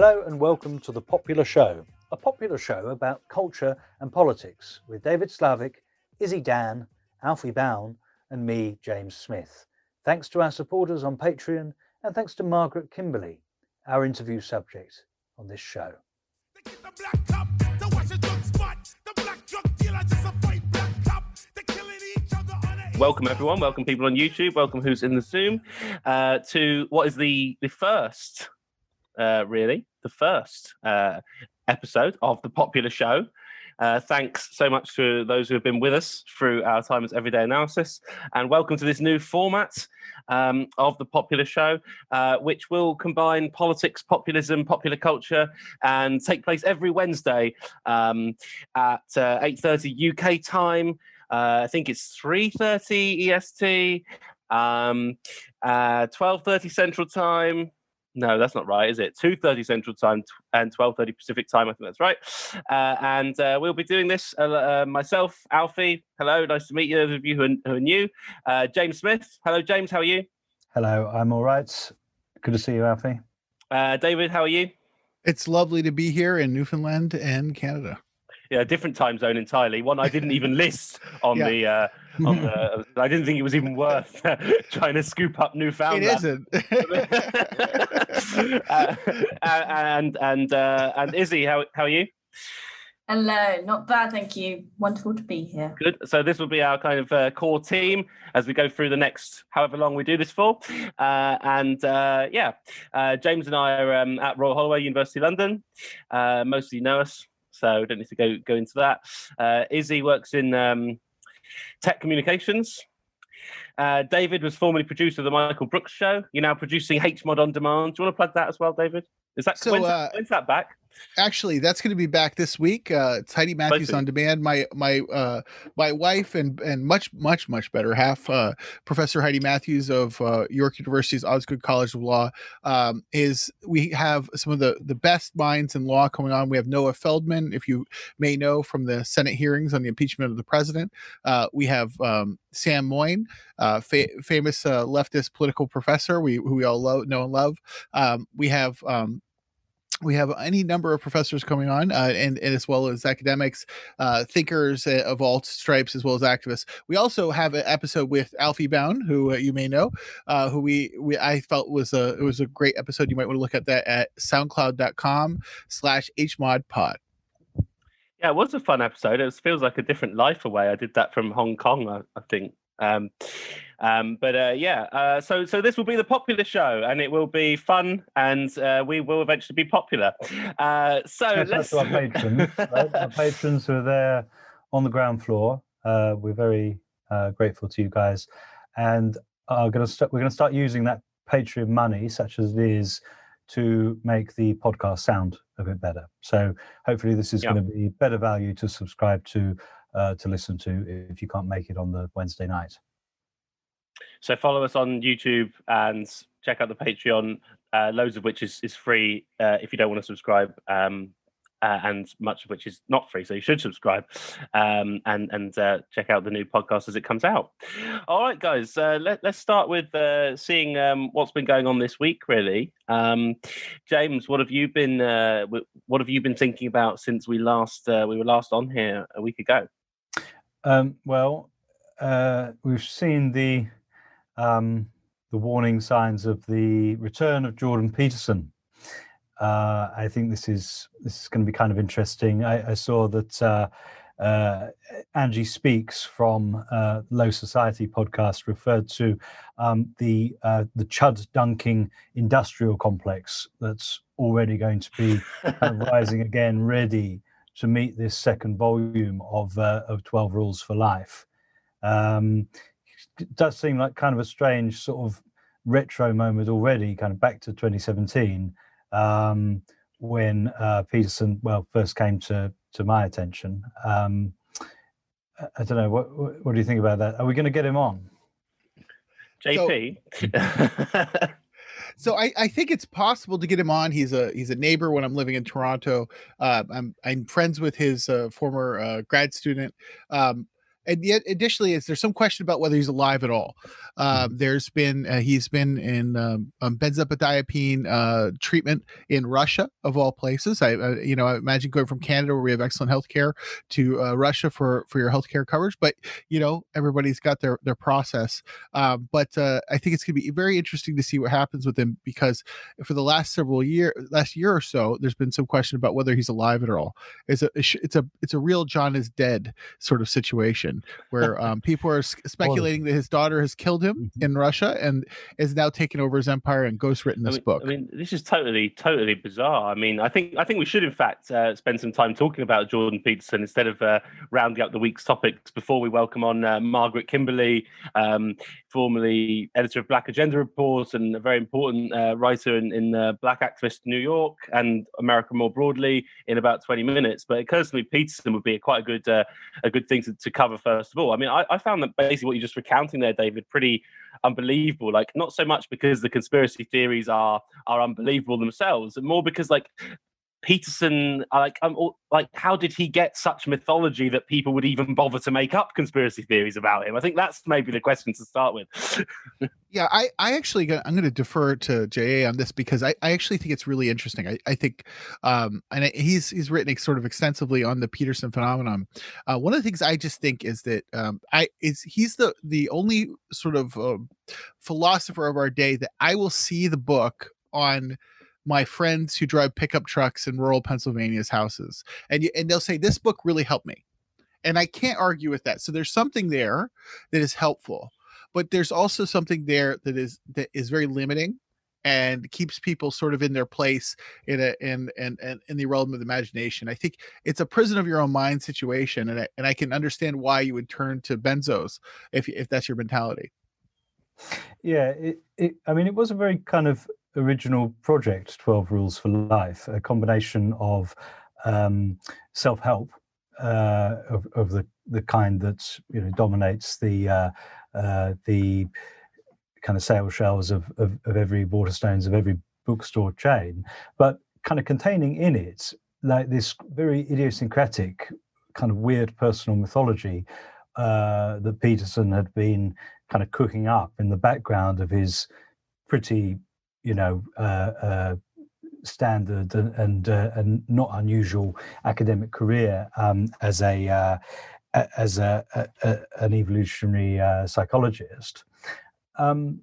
Hello and welcome to The Popular Show, a popular show about culture and politics with David Slavic, Izzy Dan, Alfie Bown, and me, James Smith. Thanks to our supporters on Patreon and thanks to Margaret Kimberley, our interview subject on this show. Welcome everyone. Welcome people on YouTube. Welcome who's in the Zoom uh, to what is the the first, uh, really the first uh, episode of the popular show. Uh, thanks so much to those who have been with us through our time as Everyday Analysis, and welcome to this new format um, of the popular show, uh, which will combine politics, populism, popular culture, and take place every Wednesday um, at uh, 8:30 UK time. Uh, I think it's 3:30 EST, um, 12:30 uh, Central Time. No, that's not right, is it? 2.30 Central Time and 12.30 Pacific Time. I think that's right. Uh, and uh, we'll be doing this, uh, uh myself, Alfie. Hello, nice to meet you, those of you who are, who are new. Uh, James Smith. Hello, James. How are you? Hello, I'm all right. Good to see you, Alfie. Uh, David, how are you? It's lovely to be here in Newfoundland and Canada yeah, different time zone entirely. One I didn't even list on yeah. the uh, on the. I didn't think it was even worth trying to scoop up Newfoundland. It isn't. uh, and and uh, and Izzy, how how are you? Hello, not bad, thank you. Wonderful to be here. Good. So this will be our kind of uh, core team as we go through the next however long we do this for. Uh, and uh, yeah, uh, James and I are um, at Royal Holloway, University London. Uh, most of you know us so don't need to go go into that. Uh, Izzy works in um, tech communications. Uh, David was formerly producer of the Michael Brooks Show. You're now producing HMod on Demand. Do you want to plug that as well, David? Is that so? When's, uh, that, when's that back? Actually, that's going to be back this week. Uh, it's Heidi Matthews on demand. My my uh, my wife and and much much much better half, uh, Professor Heidi Matthews of uh, York University's Osgoode College of Law, um, is we have some of the the best minds in law coming on. We have Noah Feldman, if you may know from the Senate hearings on the impeachment of the president. Uh, we have um, Sam Moyn, uh, fa- famous uh, leftist political professor we who we all love, know and love. Um, we have um, we have any number of professors coming on, uh, and, and, as well as academics, uh, thinkers uh, of all stripes, as well as activists. We also have an episode with Alfie Bown, who uh, you may know, uh, who we, we I felt was a it was a great episode. You might want to look at that at SoundCloud.com/slash HModPod. Yeah, it was a fun episode. It feels like a different life away. I did that from Hong Kong, I, I think. Um, um, but uh, yeah, uh, so so this will be the popular show, and it will be fun, and uh, we will eventually be popular. Uh, so let's our patrons, right? our patrons who are there on the ground floor. Uh, we're very uh, grateful to you guys, and are going to st- we're going to start using that Patreon money, such as it is, to make the podcast sound a bit better. So hopefully, this is yeah. going to be better value to subscribe to uh, to listen to if you can't make it on the Wednesday night. So follow us on YouTube and check out the Patreon, uh, loads of which is, is free uh, if you don't want to subscribe. Um, uh, and much of which is not free, so you should subscribe um, and and uh, check out the new podcast as it comes out. All right, guys, uh, let, us start with uh, seeing um, what's been going on this week. Really, um, James, what have you been what have you been thinking about since we last we were last on here a week ago? Um, well, uh, we've seen the um, the warning signs of the return of Jordan Peterson. Uh, I think this is this is going to be kind of interesting. I, I saw that uh, uh, Angie Speaks from uh, Low Society podcast referred to um, the uh, the Chud dunking industrial complex that's already going to be rising again, ready to meet this second volume of uh, of Twelve Rules for Life. Um, it does seem like kind of a strange sort of retro moment already, kind of back to 2017 um, when uh, Peterson well first came to to my attention. Um, I don't know what what do you think about that? Are we going to get him on? JP. So, so I, I think it's possible to get him on. He's a he's a neighbor when I'm living in Toronto. Uh, I'm I'm friends with his uh, former uh, grad student. Um, and yet additionally, is there's some question about whether he's alive at all. Uh, there's been uh, he's been in um, um, benzodiazepine uh, treatment in Russia of all places. I uh, you know I imagine going from Canada where we have excellent healthcare to uh, Russia for for your healthcare coverage, but you know everybody's got their their process. Um, but uh, I think it's going to be very interesting to see what happens with him because for the last several year last year or so, there's been some question about whether he's alive at all. It's a it's a it's a real John is dead sort of situation where um, people are speculating that his daughter has killed him mm-hmm. in Russia and is now taking over his empire and ghost written this I mean, book. I mean, this is totally totally bizarre. I mean, I think I think we should in fact uh, spend some time talking about Jordan Peterson instead of uh, rounding up the week's topics before we welcome on uh, Margaret Kimberley, um, formerly editor of Black Agenda Report and a very important uh, writer in, in Black Activist New York and America more broadly in about 20 minutes. But it occurs to me Peterson would be a quite a good uh, a good thing to, to cover first of all. I mean, I, I found that basically what you're just recounting there, David, pretty unbelievable. Like not so much because the conspiracy theories are are unbelievable themselves, and more because like Peterson, like, um, like, how did he get such mythology that people would even bother to make up conspiracy theories about him? I think that's maybe the question to start with. yeah, I, I actually, I'm going to defer to JA on this because I, I actually think it's really interesting. I, I think, um, and he's he's written sort of extensively on the Peterson phenomenon. Uh, one of the things I just think is that um, I is he's the the only sort of uh, philosopher of our day that I will see the book on my friends who drive pickup trucks in rural Pennsylvania's houses, and and they'll say this book really helped me, and I can't argue with that. So there's something there that is helpful, but there's also something there that is that is very limiting and keeps people sort of in their place in a in in in, in the realm of the imagination. I think it's a prison of your own mind situation, and I, and I can understand why you would turn to benzos if if that's your mentality. Yeah, it, it I mean, it was a very kind of original project, 12 Rules for Life, a combination of um, self help uh, of, of the, the kind that you know dominates the uh, uh, the kind of sales shelves of, of, of every Waterstones of every bookstore chain, but kind of containing in it like this very idiosyncratic kind of weird personal mythology uh, that Peterson had been kind of cooking up in the background of his pretty you know, uh, uh, standard and and, uh, and, not unusual academic career um, as a as a, a, a, an evolutionary psychologist. Um,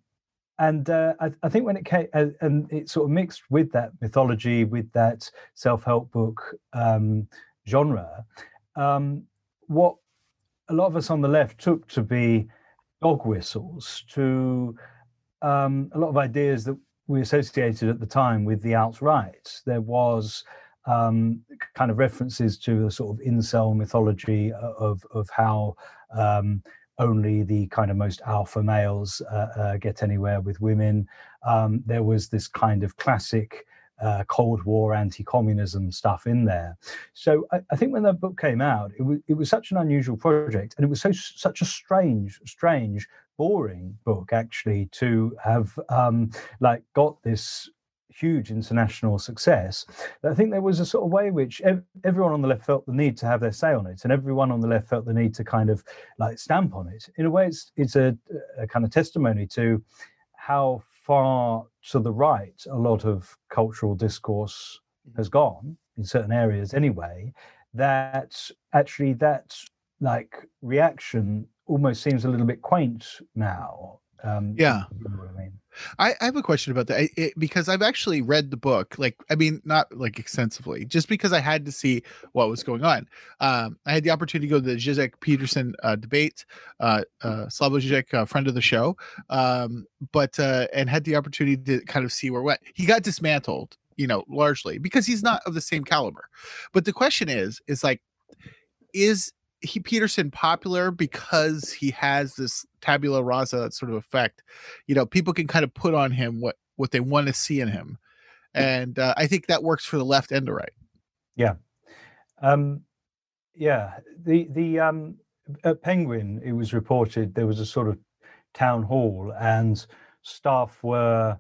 and uh, I, I, think when it came and it sort of mixed with that mythology, with that self-help book um, genre, um, what a lot of us on the left took to be dog whistles to um, a lot of ideas that we associated at the time with the alt right. There was um, kind of references to a sort of incel mythology of of how um, only the kind of most alpha males uh, uh, get anywhere with women. Um, there was this kind of classic uh, Cold War anti-communism stuff in there. So I, I, think when that book came out, it was it was such an unusual project, and it was so such a strange, strange boring book actually to have um, like got this huge international success i think there was a sort of way which ev- everyone on the left felt the need to have their say on it and everyone on the left felt the need to kind of like stamp on it in a way it's it's a, a kind of testimony to how far to the right a lot of cultural discourse mm-hmm. has gone in certain areas anyway that actually that like reaction almost seems a little bit quaint now. Um, yeah. You know I mean? I, I, have a question about that I, it, because I've actually read the book, like, I mean, not like extensively, just because I had to see what was going on. Um, I had the opportunity to go to the Zizek Peterson uh, debate, uh, uh, Slavoj Zizek, a friend of the show, um, but, uh, and had the opportunity to kind of see where went. He got dismantled, you know, largely because he's not of the same caliber. But the question is, is like, is he Peterson popular because he has this tabula rasa sort of effect. You know, people can kind of put on him what what they want to see in him, and uh, I think that works for the left and the right. Yeah, um, yeah. The the um, at Penguin, it was reported there was a sort of town hall, and staff were,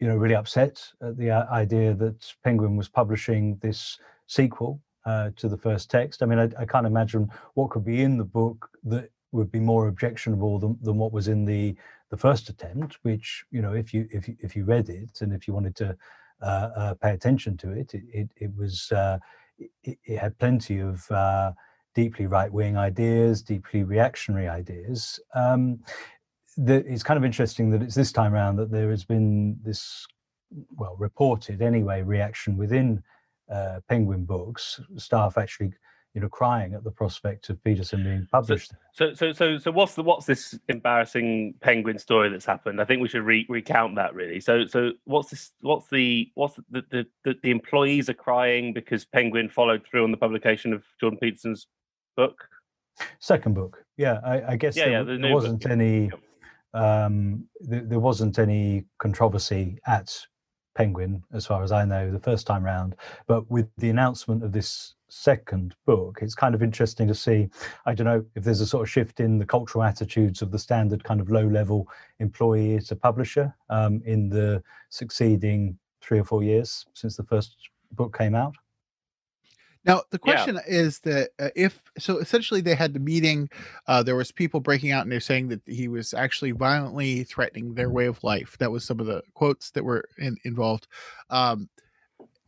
you know, really upset at the uh, idea that Penguin was publishing this sequel uh, to the first text. I mean, I, I, can't imagine what could be in the book that would be more objectionable than, than what was in the the first attempt. Which you know, if you if you, if you read it and if you wanted to uh, uh, pay attention to it, it it, it was uh, it, it, had plenty of uh, deeply right wing ideas, deeply reactionary ideas. Um, the, it's kind of interesting that it's this time around that there has been this well reported anyway reaction within uh, Penguin Books, staff actually, you know, crying at the prospect of Peterson being published. So, so, so, so, what's the what's this embarrassing Penguin story that's happened? I think we should re- recount that really. So, so, what's this? What's the what's the the, the the employees are crying because Penguin followed through on the publication of Jordan Peterson's book. Second book, yeah. I, I guess yeah, there, yeah, the there wasn't book. any. Um, there, there wasn't any controversy at Penguin, as far as I know, the first time round. But with the announcement of this second book, it's kind of interesting to see. I don't know if there's a sort of shift in the cultural attitudes of the standard kind of low level employee to publisher um, in the succeeding three or four years since the first book came out. Now the question yeah. is that uh, if so, essentially they had the meeting. Uh, there was people breaking out and they're saying that he was actually violently threatening their way of life. That was some of the quotes that were in, involved. Um,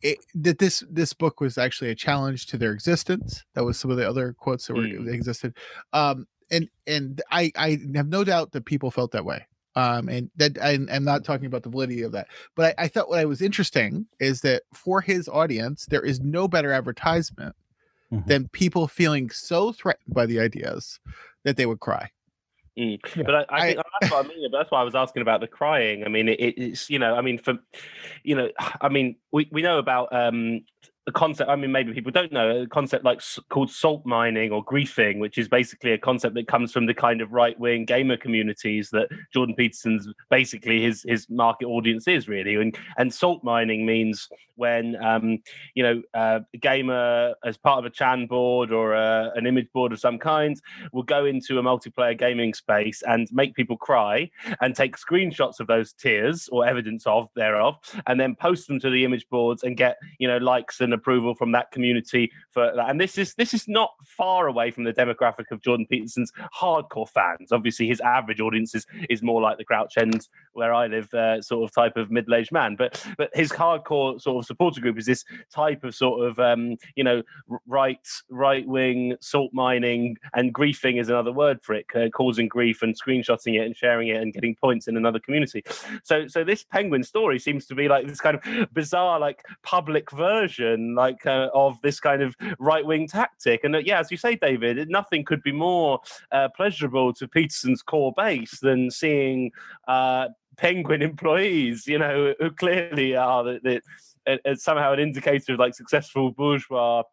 it, that this this book was actually a challenge to their existence. That was some of the other quotes that were mm. existed. Um, and and I I have no doubt that people felt that way um, and that I, am not talking about the validity of that but I, I, thought what i was interesting is that for his audience there is no better advertisement mm-hmm. than people feeling so threatened by the ideas that they would cry mm. yeah. But I, I think that's what I mean. That's why I was asking about the crying. I mean, it, it's you know, I mean, for you know, I mean, we, we know about um, a concept i mean maybe people don't know a concept like called salt mining or griefing which is basically a concept that comes from the kind of right-wing gamer communities that jordan peterson's basically his his market audience is really. And and salt mining means when um, you know uh, a gamer as part of a chan board or a, an image board of some kind will go into a multiplayer gaming space and make people cry and take screenshots of those tears or evidence of thereof and then post them to the image boards and get you know likes and approval from that community for that. And this is this is not far away from the demographic of Jordan Peterson's hardcore fans. Obviously, his average audience is, is more like the Crouch End, where I live, uh, sort of type of middle aged man. But but his hardcore sort of supporter group is this type of sort of um, you know right right wing salt mining and griefing is another word for it, uh, causing grief and screenshotting it and sharing it and getting points in another community. So so this penguin story seems to be like this kind of bizarre like public version like uh, of this kind of right wing tactic. And uh, yeah, as you say, David, nothing could be more uh, pleasurable to Peterson's core base than seeing uh, Penguin employees, you know, who clearly are the, the it's somehow an indicator of like successful bourgeois,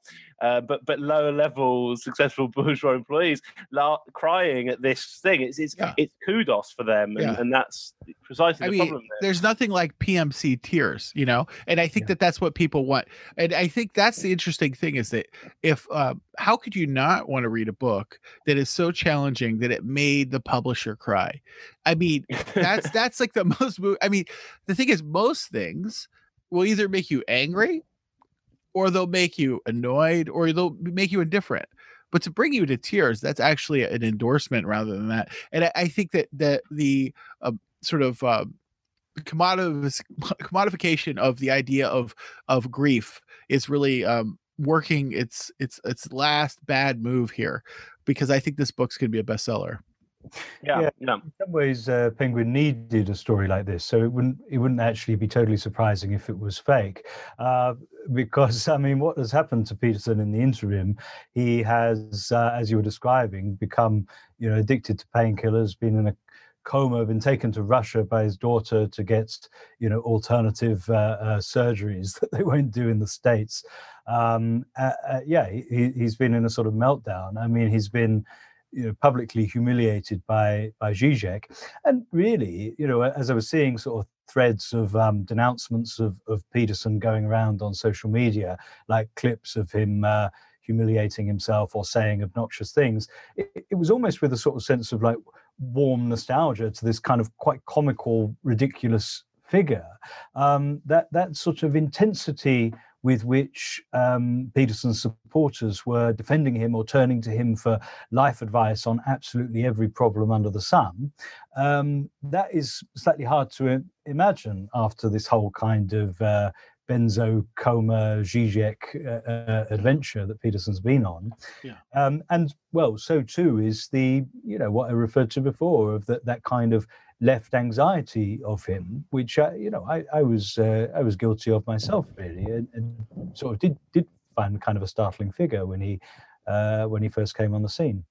uh, but but lower level successful bourgeois employees la- crying at this thing. It's it's, yeah. it's kudos for them, and, yeah. and that's precisely I the mean, problem. There. There's nothing like PMC tears, you know, and I think yeah. that that's what people want. And I think that's the interesting thing is that if uh, how could you not want to read a book that is so challenging that it made the publisher cry? I mean, that's that's like the most. I mean, the thing is, most things will either make you angry or they'll make you annoyed or they'll make you indifferent. But to bring you to tears that's actually an endorsement rather than that. And i, I think that that the uh, sort of uh, commodification of the idea of of grief is really um, working its its its last bad move here because i think this book's going to be a bestseller yeah, yeah. In some ways, uh, Penguin needed a story like this, so it wouldn't it wouldn't actually be totally surprising if it was fake, uh, because I mean, what has happened to Peterson in the interim? He has, uh, as you were describing, become you know addicted to painkillers, been in a coma, been taken to Russia by his daughter to get you know alternative uh, uh, surgeries that they won't do in the states. Um, uh, yeah, he, he's been in a sort of meltdown. I mean, he's been you know, publicly humiliated by by Zizek. And really, you know, as I was seeing sort of threads of um, denouncements of, of Peterson going around on social media, like clips of him uh, humiliating himself or saying obnoxious things, it, it was almost with a sort of sense of like warm nostalgia to this kind of quite comical, ridiculous figure. Um, that that sort of intensity with which um, Peterson's supporters were defending him or turning to him for life advice on absolutely every problem under the sun, um, that is slightly hard to imagine after this whole kind of uh, benzo coma Zizek uh, uh, adventure that Peterson's been on. Yeah. Um, and well, so too is the you know what I referred to before of that that kind of left anxiety of him, which uh, you know I, I was uh, I was guilty of myself really, and, and, sort of did did find kind of a startling figure when he uh, when he first came on the scene.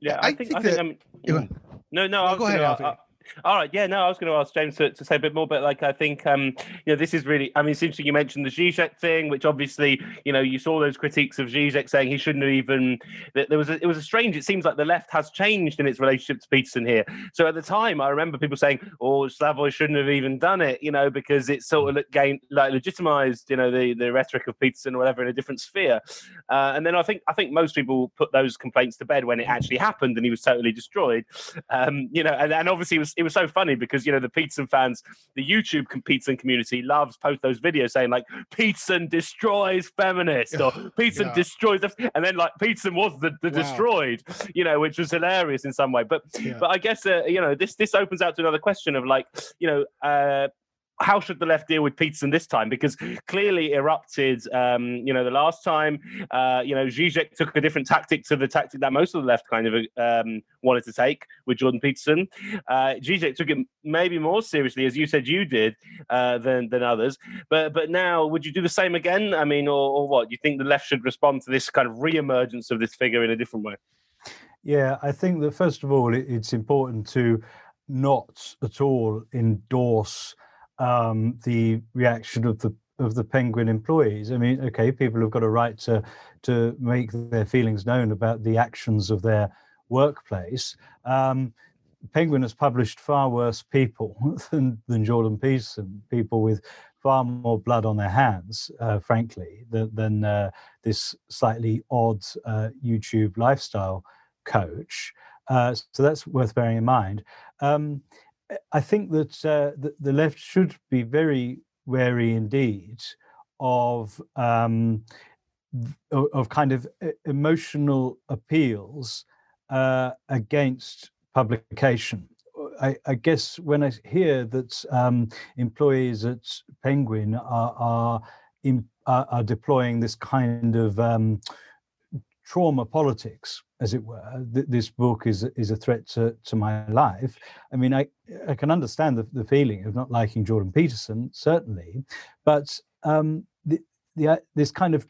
Yeah, I, I think, think, I think that, I mean, no, no, go ahead, gonna, all right, yeah, no, I was going to ask James to, to say a bit more, but like I think, um, you know, this is really. I mean, it's interesting you mentioned the Zizek thing, which obviously, you know, you saw those critiques of Zizek saying he shouldn't have even. There was a, it was a strange. It seems like the left has changed in its relationship to Peterson here. So at the time, I remember people saying, "Oh, Slavoj shouldn't have even done it," you know, because it sort of gained like legitimized, you know, the the rhetoric of Peterson or whatever in a different sphere. Uh, and then I think I think most people put those complaints to bed when it actually happened and he was totally destroyed. Um, you know, and, and obviously was it was so funny because you know the Peterson fans, the YouTube Peterson community loves post those videos saying like Peterson destroys feminists or Peterson yeah. destroys, and then like Peterson was the, the wow. destroyed, you know, which was hilarious in some way. But yeah. but I guess uh, you know this this opens out to another question of like you know. Uh, how should the left deal with Peterson this time? Because clearly erupted, um, you know, the last time, uh, you know, Zizek took a different tactic to the tactic that most of the left kind of um, wanted to take with Jordan Peterson. Uh, Zizek took it maybe more seriously, as you said you did, uh, than than others. But but now, would you do the same again? I mean, or, or what? Do you think the left should respond to this kind of re-emergence of this figure in a different way? Yeah, I think that first of all, it's important to not at all endorse um, the reaction of the of the Penguin employees. I mean, okay, people have got a right to to make their feelings known about the actions of their workplace. Um, Penguin has published far worse people than, than Jordan Peterson, people with far more blood on their hands, uh, frankly, than, than uh, this slightly odd uh, YouTube lifestyle coach. Uh, so that's worth bearing in mind. Um, I think that uh, the, the, left should be very wary indeed of um, of kind of emotional appeals uh, against publication. I, I, guess when I hear that um, employees at Penguin are are, in, are, deploying this kind of um, trauma politics, as it were. Th- this book is is a threat to, to my life. I mean, I I can understand the, the feeling of not liking Jordan Peterson, certainly, but um, the, the uh, this kind of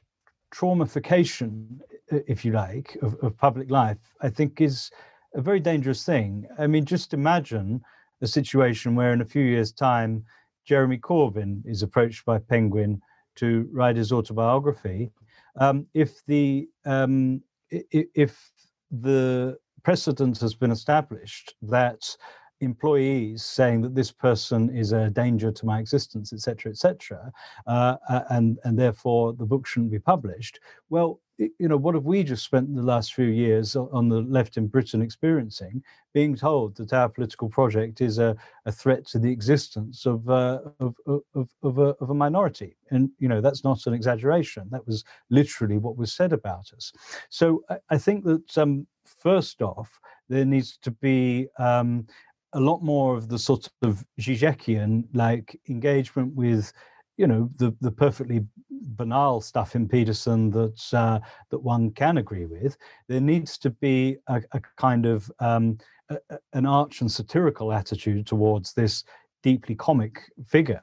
traumification, if you like, of, of public life, I think is a very dangerous thing. I mean, just imagine a situation where in a few years' time, Jeremy Corbyn is approached by Penguin to write his autobiography um, if the um, if the precedent has been established that employees saying that this person is a danger to my existence, etc., etc., uh, and and therefore the book shouldn't be published. Well, you know, what have we just spent the last few years on the left in Britain experiencing? Being told that our political project is a, a threat to the existence of, uh, of, of, of, a, of a minority. And, you know, that's not an exaggeration. That was literally what was said about us. So I, I think that, um, first off, there needs to be um, a lot more of the sort of Zizekian like engagement with you know the the perfectly banal stuff in Peterson that uh, that one can agree with. There needs to be a, a kind of um, a, an arch and satirical attitude towards this deeply comic figure.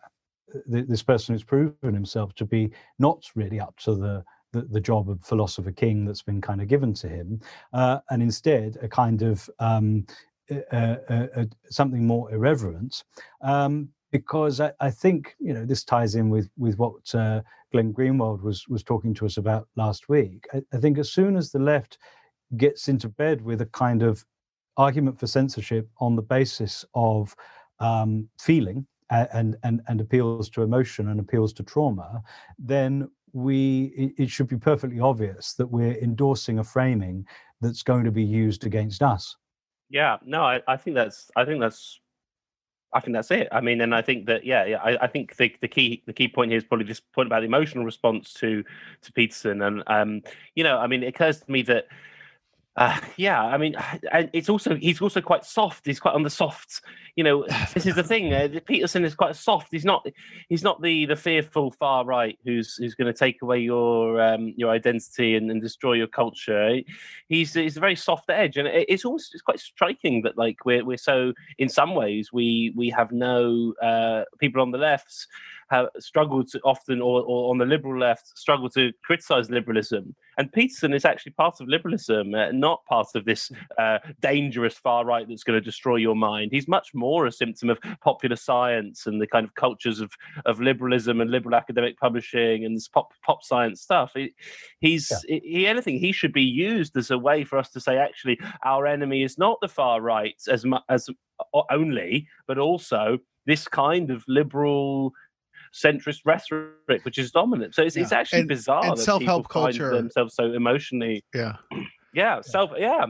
This person who's proven himself to be not really up to the the, the job of philosopher king that's been kind of given to him, uh, and instead a kind of um, something more irreverent. Um, because I, I, think you know this ties in with with what uh, Glenn Greenwald was was talking to us about last week. I, I, think as soon as the left gets into bed with a kind of argument for censorship on the basis of um, feeling and, and and appeals to emotion and appeals to trauma, then we it, should be perfectly obvious that we're endorsing a framing that's going to be used against us. Yeah, no, I, I think that's I think that's I think that's it. I mean, and I think that yeah, yeah. I, I, think the, the key the key point here is probably this point about the emotional response to to Peterson, and um, you know, I mean, it occurs to me that uh, yeah, I mean, and it's also he's also quite soft. He's quite on the soft. You know, this is the thing. Uh, Peterson is quite soft. He's not. He's not the the fearful far right who's who's going to take away your um, your identity and, and destroy your culture. He's he's a very soft edge, and it's almost it's quite striking that like we're we're so in some ways we we have no uh, people on the left have struggled to often, or, or on the liberal left, struggle to criticize liberalism. And Peterson is actually part of liberalism, uh, not part of this uh, dangerous far right that's going to destroy your mind. He's much more a symptom of popular science and the kind of cultures of, of liberalism and liberal academic publishing and this pop pop science stuff. He, he's yeah. he anything he should be used as a way for us to say actually our enemy is not the far right as much as only, but also this kind of liberal centrist rhetoric, which is dominant. So it's, yeah. it's actually and, bizarre and self-help culture themselves so emotionally. Yeah. yeah. Self. Yeah.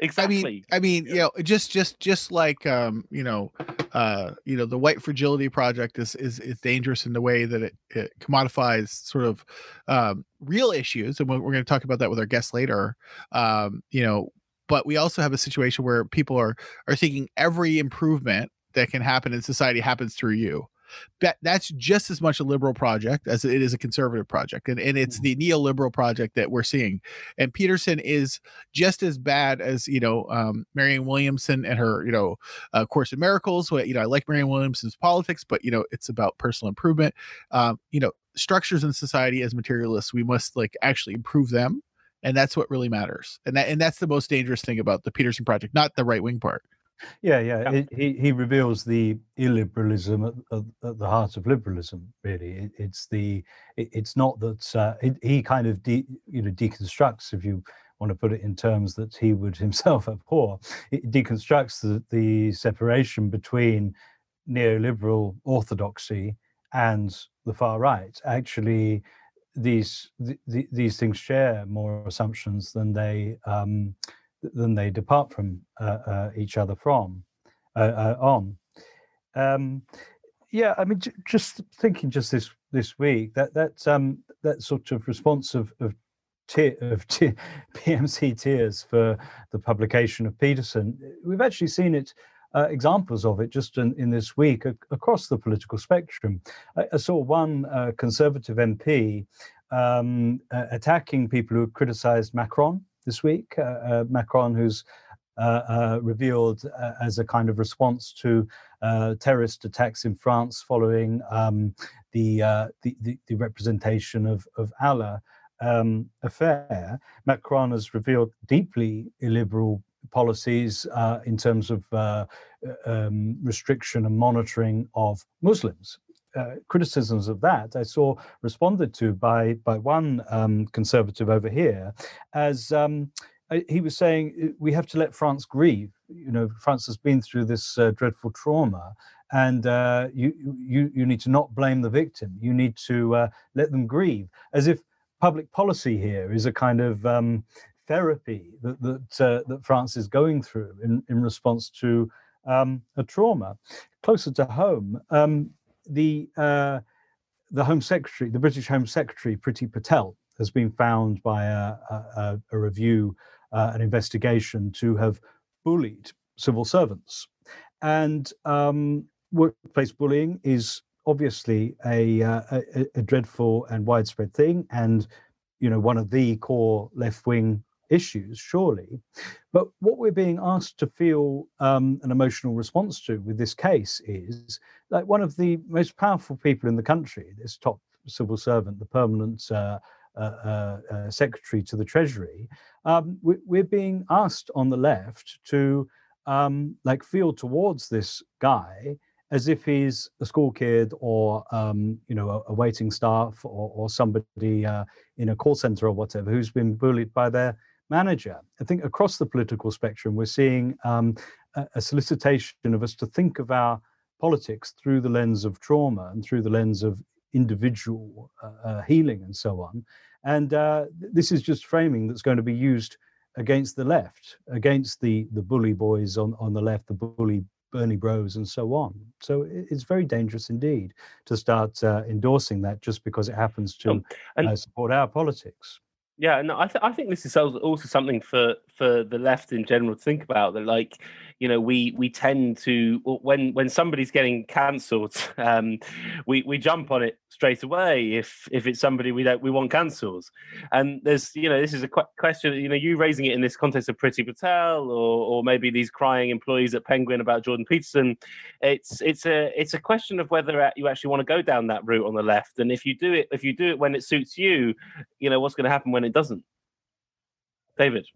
Exactly. I mean, I mean, you know, just just just like um, you know, uh, you know, the white fragility project is is is dangerous in the way that it, it commodifies sort of um, real issues, and we're, we're going to talk about that with our guests later. Um, you know, but we also have a situation where people are are thinking every improvement that can happen in society happens through you that that's just as much a liberal project as it is a conservative project and, and it's mm-hmm. the neoliberal project that we're seeing. And peterson is just as bad as you know um, marianne williamson and her you know uh, course in miracles you know i like marianne williamson's politics but you know it's about personal improvement. Um, you know structures in society as materialists we must like actually improve them and that's what really matters. And that and that's the most dangerous thing about the peterson project not the right wing part yeah, yeah. yeah. He he reveals the illiberalism at, at, at, the heart of liberalism. Really, it, it's the it, it's not that uh, he kind of de, you know deconstructs, if you want to put it in terms that he would himself abhor. It deconstructs the, the separation between neoliberal orthodoxy and the far right. Actually, these the, these things share more assumptions than they. Um, than they depart from uh, uh, each other from uh, on. Um, yeah, I mean, j- just thinking just this this week that that um, that sort of response of of, te- of PMC tears for the publication of Peterson, we've actually seen it. Uh, examples of it just in, in this week across the political spectrum. I, I saw one uh, conservative MP um, uh, attacking people who criticized Macron this week. Uh, uh, Macron, who's uh, revealed as a kind of response to terrorist attacks in France following um, the, the, the, the representation of of Allah um, affair. Macron has revealed deeply illiberal policies uh, in terms of uh, um, restriction and monitoring of Muslims. Uh, criticisms of that I saw responded to by by one um, conservative over here, as um, he was saying uh, we have to let France grieve. You know, France has been through this uh, dreadful trauma, and uh, you you you need to not blame the victim. You need to uh, let them grieve, as if public policy here is a kind of um, therapy that that that France is going through in in response to um, a trauma. Closer to home, um, the uh, the Home Secretary, the British Home Secretary, Priti Patel, has been found by a, a, a review, uh, an investigation, to have bullied civil servants, and um, workplace bullying is obviously a, uh, a, a dreadful and widespread thing, and you know one of the core left wing issues, surely. But what we're being asked to feel um, an emotional response to with this case is like one of the most powerful people in the country, this top civil servant, the permanent uh, uh, uh, uh secretary to the Treasury. Um, we, are being asked on the left to um, like feel towards this guy as if he's a school kid or um, you know a, a, waiting staff or, or somebody uh, in a call center or whatever who's been bullied by their manager. I think across the political spectrum, we're seeing um, a, a, solicitation of us to think of our politics through the lens of trauma and through the lens of individual uh, uh, healing and so on. And uh, this is just framing that's going to be used against the left, against the the bully boys on, on the left, the bully Bernie Bros, and so on. So it's very dangerous indeed to start uh, endorsing that just because it happens to um, and, uh, support our politics. Yeah, no, I, th- I think this is also something for for the left in general to think about. That like, you know, we we tend to when when somebody's getting cancelled, um, we we jump on it straight away if if it's somebody we don't we want cancels. And there's you know this is a qu- question. You know, you raising it in this context of Priti Patel or or maybe these crying employees at Penguin about Jordan Peterson. It's it's a it's a question of whether you actually want to go down that route on the left. And if you do it if you do it when it suits you, you know what's going to happen when it doesn't. David.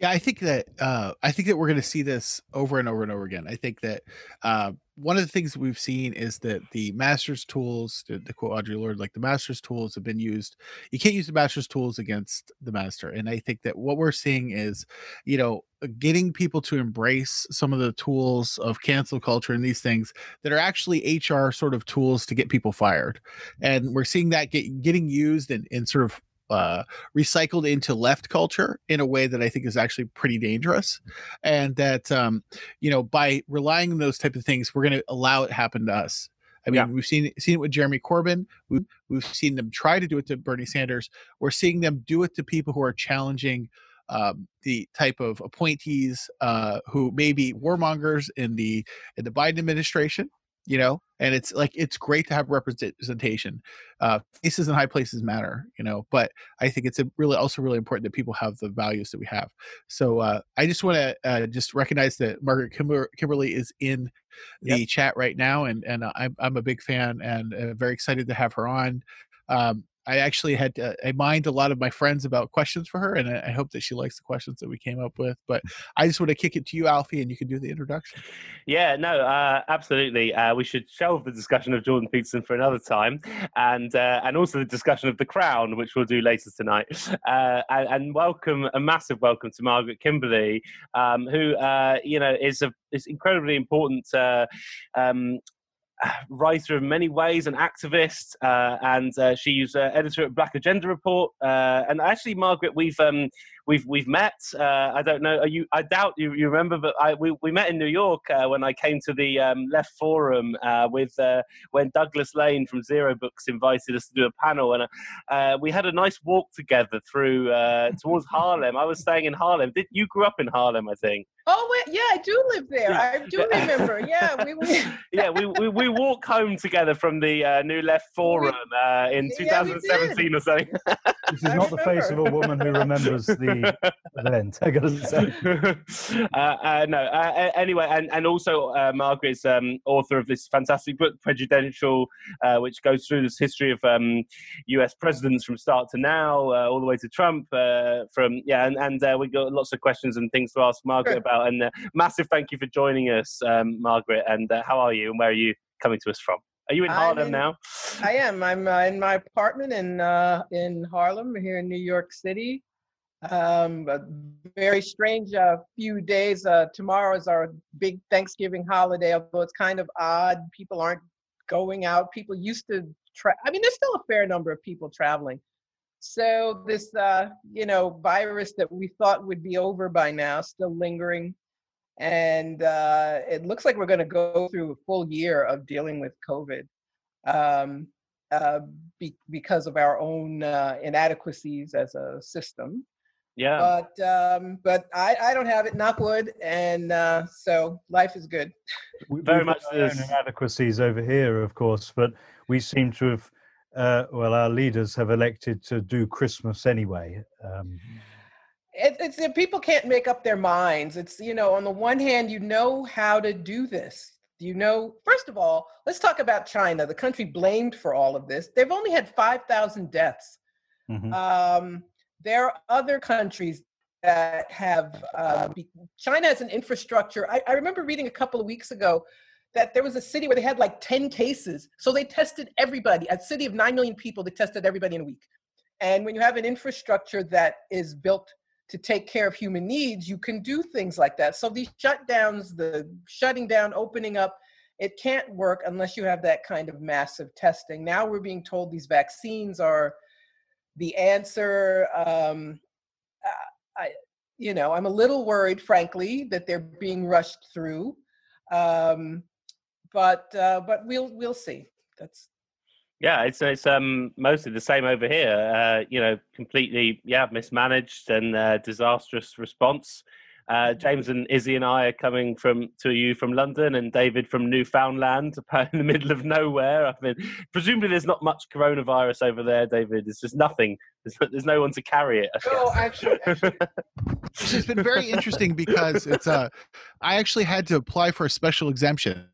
Yeah, I think that uh, I think that we're going to see this over and over and over again. I think that uh, one of the things we've seen is that the master's tools, to, to quote Audre Lorde, like the master's tools have been used. You can't use the master's tools against the master, and I think that what we're seeing is, you know, getting people to embrace some of the tools of cancel culture and these things that are actually HR sort of tools to get people fired, and we're seeing that get getting used in, in sort of uh, recycled into left culture in a way that I think is actually pretty dangerous, and that um, you know by relying on those type of things, we're going to allow it happen to us. I mean, yeah. we've seen seen it with Jeremy Corbyn. We've, we've seen them try to do it to Bernie Sanders. We're seeing them do it to people who are challenging um, the type of appointees uh, who may be warmongers in the in the Biden administration you know and it's like it's great to have representation uh faces in high places matter you know but i think it's really also really important that people have the values that we have so uh i just want to uh, just recognize that margaret Kimber- Kimberley is in the yep. chat right now and and I'm, I'm a big fan and uh, very excited to have her on um I actually had to, I mind a lot of my friends about questions for her, and I, hope that she likes the questions that we came up with. But I just want to kick it to you, Alfie, and you can do the introduction. Yeah, no, uh, absolutely. Uh, we should shelve the discussion of Jordan Peterson for another time, and uh, and also the discussion of the Crown, which we'll do later tonight. Uh, and, and, welcome a massive welcome to Margaret Kimberley, um, who uh, you know is a is incredibly important uh, um, writer in many ways, an activist, uh, and uh, she's uh, editor at Black Agenda Report. Uh, and actually, Margaret, we've um, we've we've met. Uh, I don't know. you? I doubt you, you remember, but I, we we met in New York uh, when I came to the um, Left Forum with when Douglas Lain from Zero Books invited us to do a panel, and we had a nice walk together through towards Harlem. I was staying in Harlem. Did you grew up in Harlem? I think. Oh wait, yeah, I do live there. Yeah. I do remember. Yeah, we, we yeah we, we we walk home together from the uh, New Left Forum uh, in yeah, 2017 or something. this is not the face of a woman who remembers the event. I gotta say. Uh, uh, no. Uh, anyway, and and also uh, Margaret's um, author of this fantastic book, Prejudential, which goes through this history of um, U.S. presidents from start to now, all the way to Trump. from yeah, and and we got lots of questions and things to ask Margaret about about. And uh, massive thank you for joining us, um, Margaret. And uh, how are you? And where are you coming to us from? Are you in Harlem in, now? I am. I'm uh, in my apartment in uh, in Harlem here in New York City. Um, a very strange uh, few days. Uh, tomorrow is our big Thanksgiving holiday, although it's kind of odd. People aren't going out. People used to. Tra- I mean, there's still a fair number of people traveling, so this, uh, you know, virus that we thought would be over by now, still lingering, and uh, it looks like we're going to go through a full year of dealing with COVID um, uh, be- because of our own uh, inadequacies as a system. Yeah. But um, but I, I don't have it, knock wood, and uh, so life is good. We, Very much there's inadequacies over here, of course, but we seem to have uh, well, our leaders have elected to do Christmas anyway. Um, it, it's people can't make up their minds. It's you know, on the one hand, you know how to do this. You know, first of all, let's talk about China, the country blamed for all of this. They've only had five thousand deaths. Mm-hmm. Um, there are other countries that have. Uh, China has an infrastructure. I, I remember reading a couple of weeks ago that there was a city where they had like 10 cases. So they tested everybody. A city of 9 million people, they tested everybody in a week. And when you have an infrastructure that is built to take care of human needs, you can do things like that. So these shutdowns, the shutting down, opening up, it can't work unless you have that kind of massive testing. Now we're being told these vaccines are the answer. Um, I, you know, I'm a little worried, frankly, that they're being rushed through. Um, but uh, but we'll we'll see. That's yeah, it's it's um mostly the same over here. Uh, you know, completely yeah mismanaged and uh, disastrous response. Uh, James and Izzy and I are coming from to you from London, and David from Newfoundland, in the middle of nowhere. I mean, presumably there's not much coronavirus over there, David. It's just nothing. There's, there's no one to carry it. No, actually, actually. it's been very interesting because it's uh, I actually had to apply for a special exemption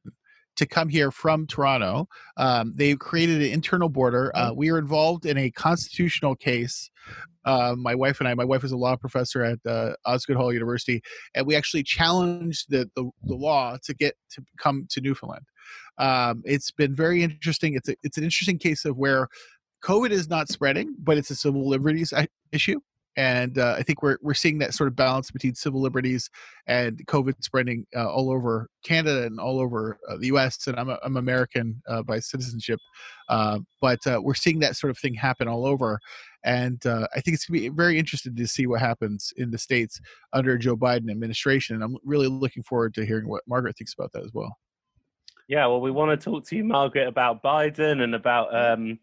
to come here from Toronto. Um, they created an internal border. Uh, we are involved in a constitutional case. Uh, my wife and I, my wife is a law professor at uh, Osgoode Hall University, and we actually challenged the, the, the law to get to come to Newfoundland. Um, it's been very interesting. It's a, it's an interesting case of where COVID is not spreading, but it's a civil liberties issue and uh, I think we're we're seeing that sort of balance between civil liberties and COVID spreading uh, all over Canada and all over uh, the U.S. And I'm a, I'm American uh, by citizenship, uh, but uh, we're seeing that sort of thing happen all over. And I think it's going to be very interesting to see what happens in the states under Joe Biden administration. And I'm really looking forward to hearing what Margaret thinks about that as well. Yeah, well, we want to talk to you, Margaret, about Biden and about. Um,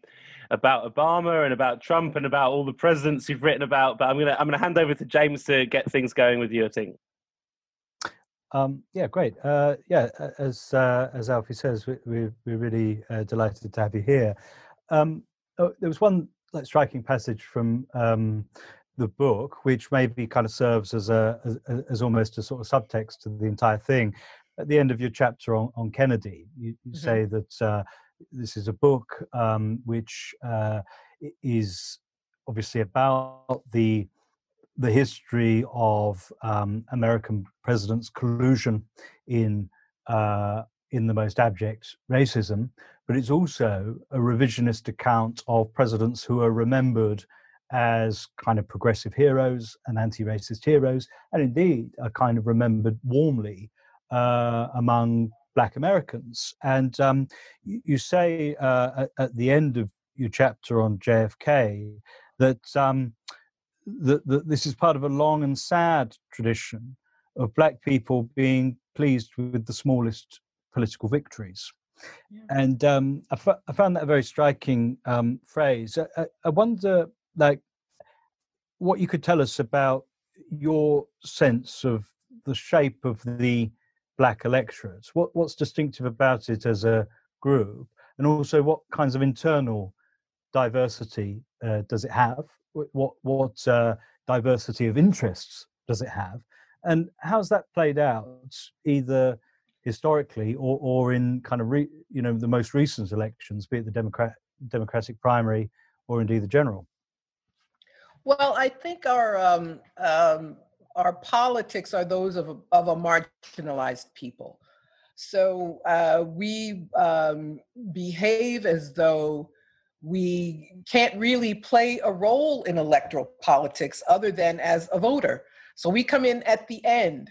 about Obama and about Trump and about all the presidents you've written about. But I'm gonna I'm gonna hand over to James to get things going with you. I think. Um, yeah, great. Uh, yeah, as uh, as Alfie says, we, we, we're really uh, delighted to have you here. Um, oh, there was one like striking passage from um, the book, which maybe kind of serves as a as, as, almost a sort of subtext to the entire thing. At the end of your chapter on, on Kennedy, you, you mm-hmm. say that uh, this is a book um, which uh, is obviously about the the history of um, American presidents' collusion in uh, in the most abject racism, but it's also a revisionist account of presidents who are remembered as kind of progressive heroes and anti-racist heroes, and indeed are kind of remembered warmly uh, among Black Americans. And um, you, you, say uh, at, at, the end of your chapter on JFK that, um, that, that this is part of a long and sad tradition of Black people being pleased with the smallest political victories. Yeah. And um, I, f- I found that a very striking um, phrase. I, I wonder, like, what you could tell us about your sense of the shape of the black electorates? What, what's distinctive about it as a group? And also, what kinds of internal diversity uh, does it have? What, what uh, diversity of interests does it have? And how's that played out, either historically or, or in kind of re, you know the most recent elections, be it the Democrat, Democratic primary or indeed the general? Well, I think our um, um, our politics are those of a, of a marginalized people. So uh, we um, behave as though we can't really play a role in electoral politics other than as a voter. So we come in at the end.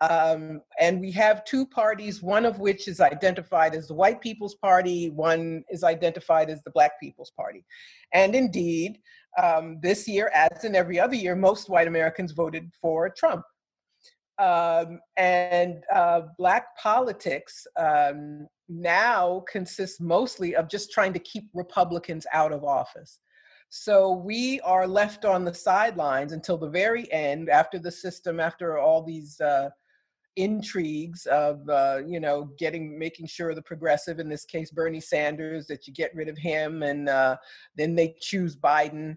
Um, and we have two parties, one of which is identified as the White People's Party, one is identified as the Black People's Party. And indeed, um, this year, as in every other year, most white Americans voted for Trump. Um, and uh, Black politics um, now consists mostly of just trying to keep Republicans out of office. So we are left on the sidelines until the very end, after the system, after all these uh, intrigues of uh, you know getting making sure the progressive in this case bernie sanders that you get rid of him and uh, then they choose biden.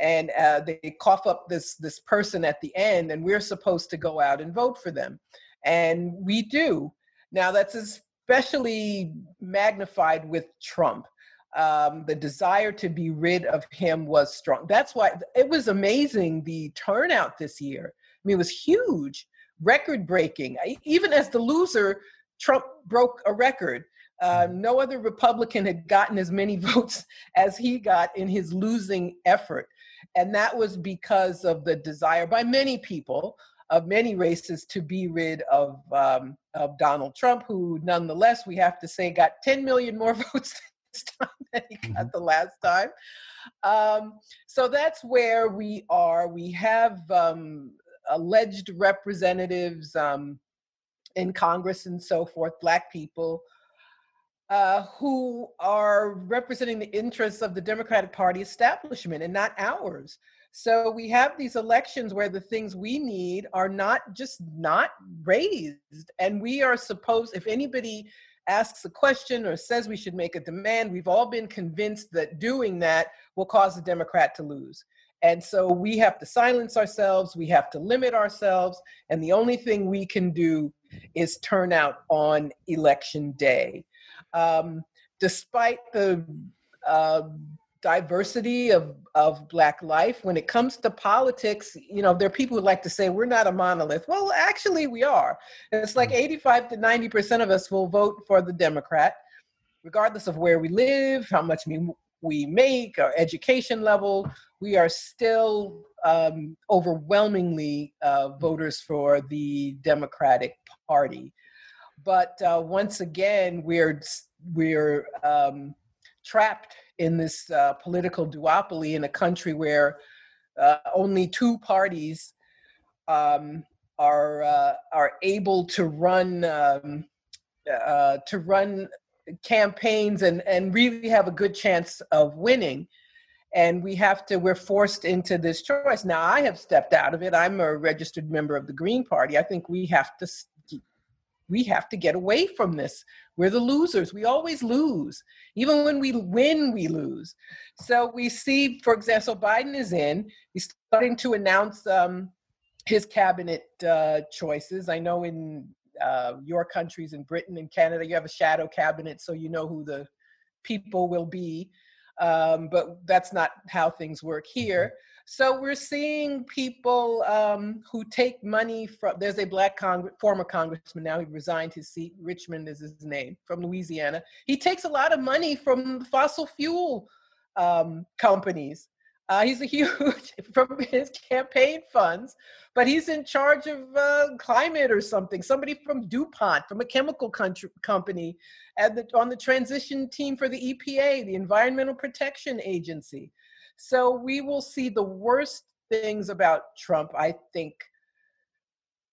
And uh, they cough up this this person at the end and we're supposed to go out and vote for them. And we do. Now that's especially magnified with trump. Um, the desire to be rid of him was strong. That's why it was amazing the turnout this year. I mean it was huge record breaking. Even as the loser, Trump broke a record. Uh, mm-hmm. no other Republican had gotten as many votes as he got in his losing effort. And that was because of the desire by many people of many races to be rid of, um, of Donald Trump, who nonetheless, we have to say, got 10 million more votes this time than he got mm-hmm. the last time. Um, so that's where we are. We have um, alleged representatives um, in Congress and so forth, Black people, uh, who are representing the interests of the Democratic Party establishment and not ours. So we have these elections where the things we need are not just not raised. And we are supposed, if anybody asks a question or says we should make a demand, we've all been convinced that doing that will cause the Democrat to lose. And so we have to silence ourselves, we have to limit ourselves, and the only thing we can do is turn out on election day. Um, despite the uh, diversity of, of black life when it comes to politics you know there are people who like to say we're not a monolith well actually we are it's like mm. 85 to 90 percent of us will vote for the democrat regardless of where we live how much we, make our education level we are still um, overwhelmingly uh, voters for the democratic party. But uh, once again we're we're um, trapped in this uh, political duopoly in a country where uh, only two parties um, are uh, are able to run um, uh, to run campaigns and and really have a good chance of winning and we have to we're forced into this choice now i have stepped out of it i'm a registered member of the green party i think we have to we have to get away from this. We're the losers. We always lose. Even when we win, we lose. So we see, for example, Biden is in. He's starting to announce um, his cabinet uh, choices. I know in uh, your countries, in Britain and Canada, you have a shadow cabinet, so you know who the people will be. Um, but that's not how things work here. So we're seeing people um, who take money from. There's a black former congressman now. He resigned his seat. Richmond is his name from Louisiana. He takes a lot of money from fossil fuel um, companies. Uh, he's a huge from his campaign funds, but he's in charge of uh, climate or something. Somebody from DuPont, from a chemical country, company, the, on the transition team for the EPA, the Environmental Protection Agency. So we will see the worst things about Trump, I think,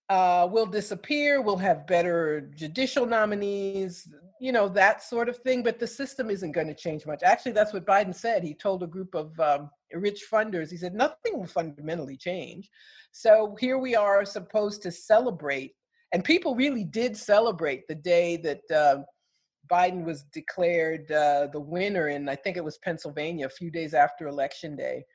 uh, will disappear. We'll have better judicial nominees, you know, that sort of thing. But the system isn't going to change much. Actually, that's what Biden said. He told a group of um, rich funders, he said, nothing will fundamentally change. So here we are supposed to celebrate. And people really did celebrate the day that. Uh, Biden was declared uh, the winner in, I think it was Pennsylvania, a few days after Election Day.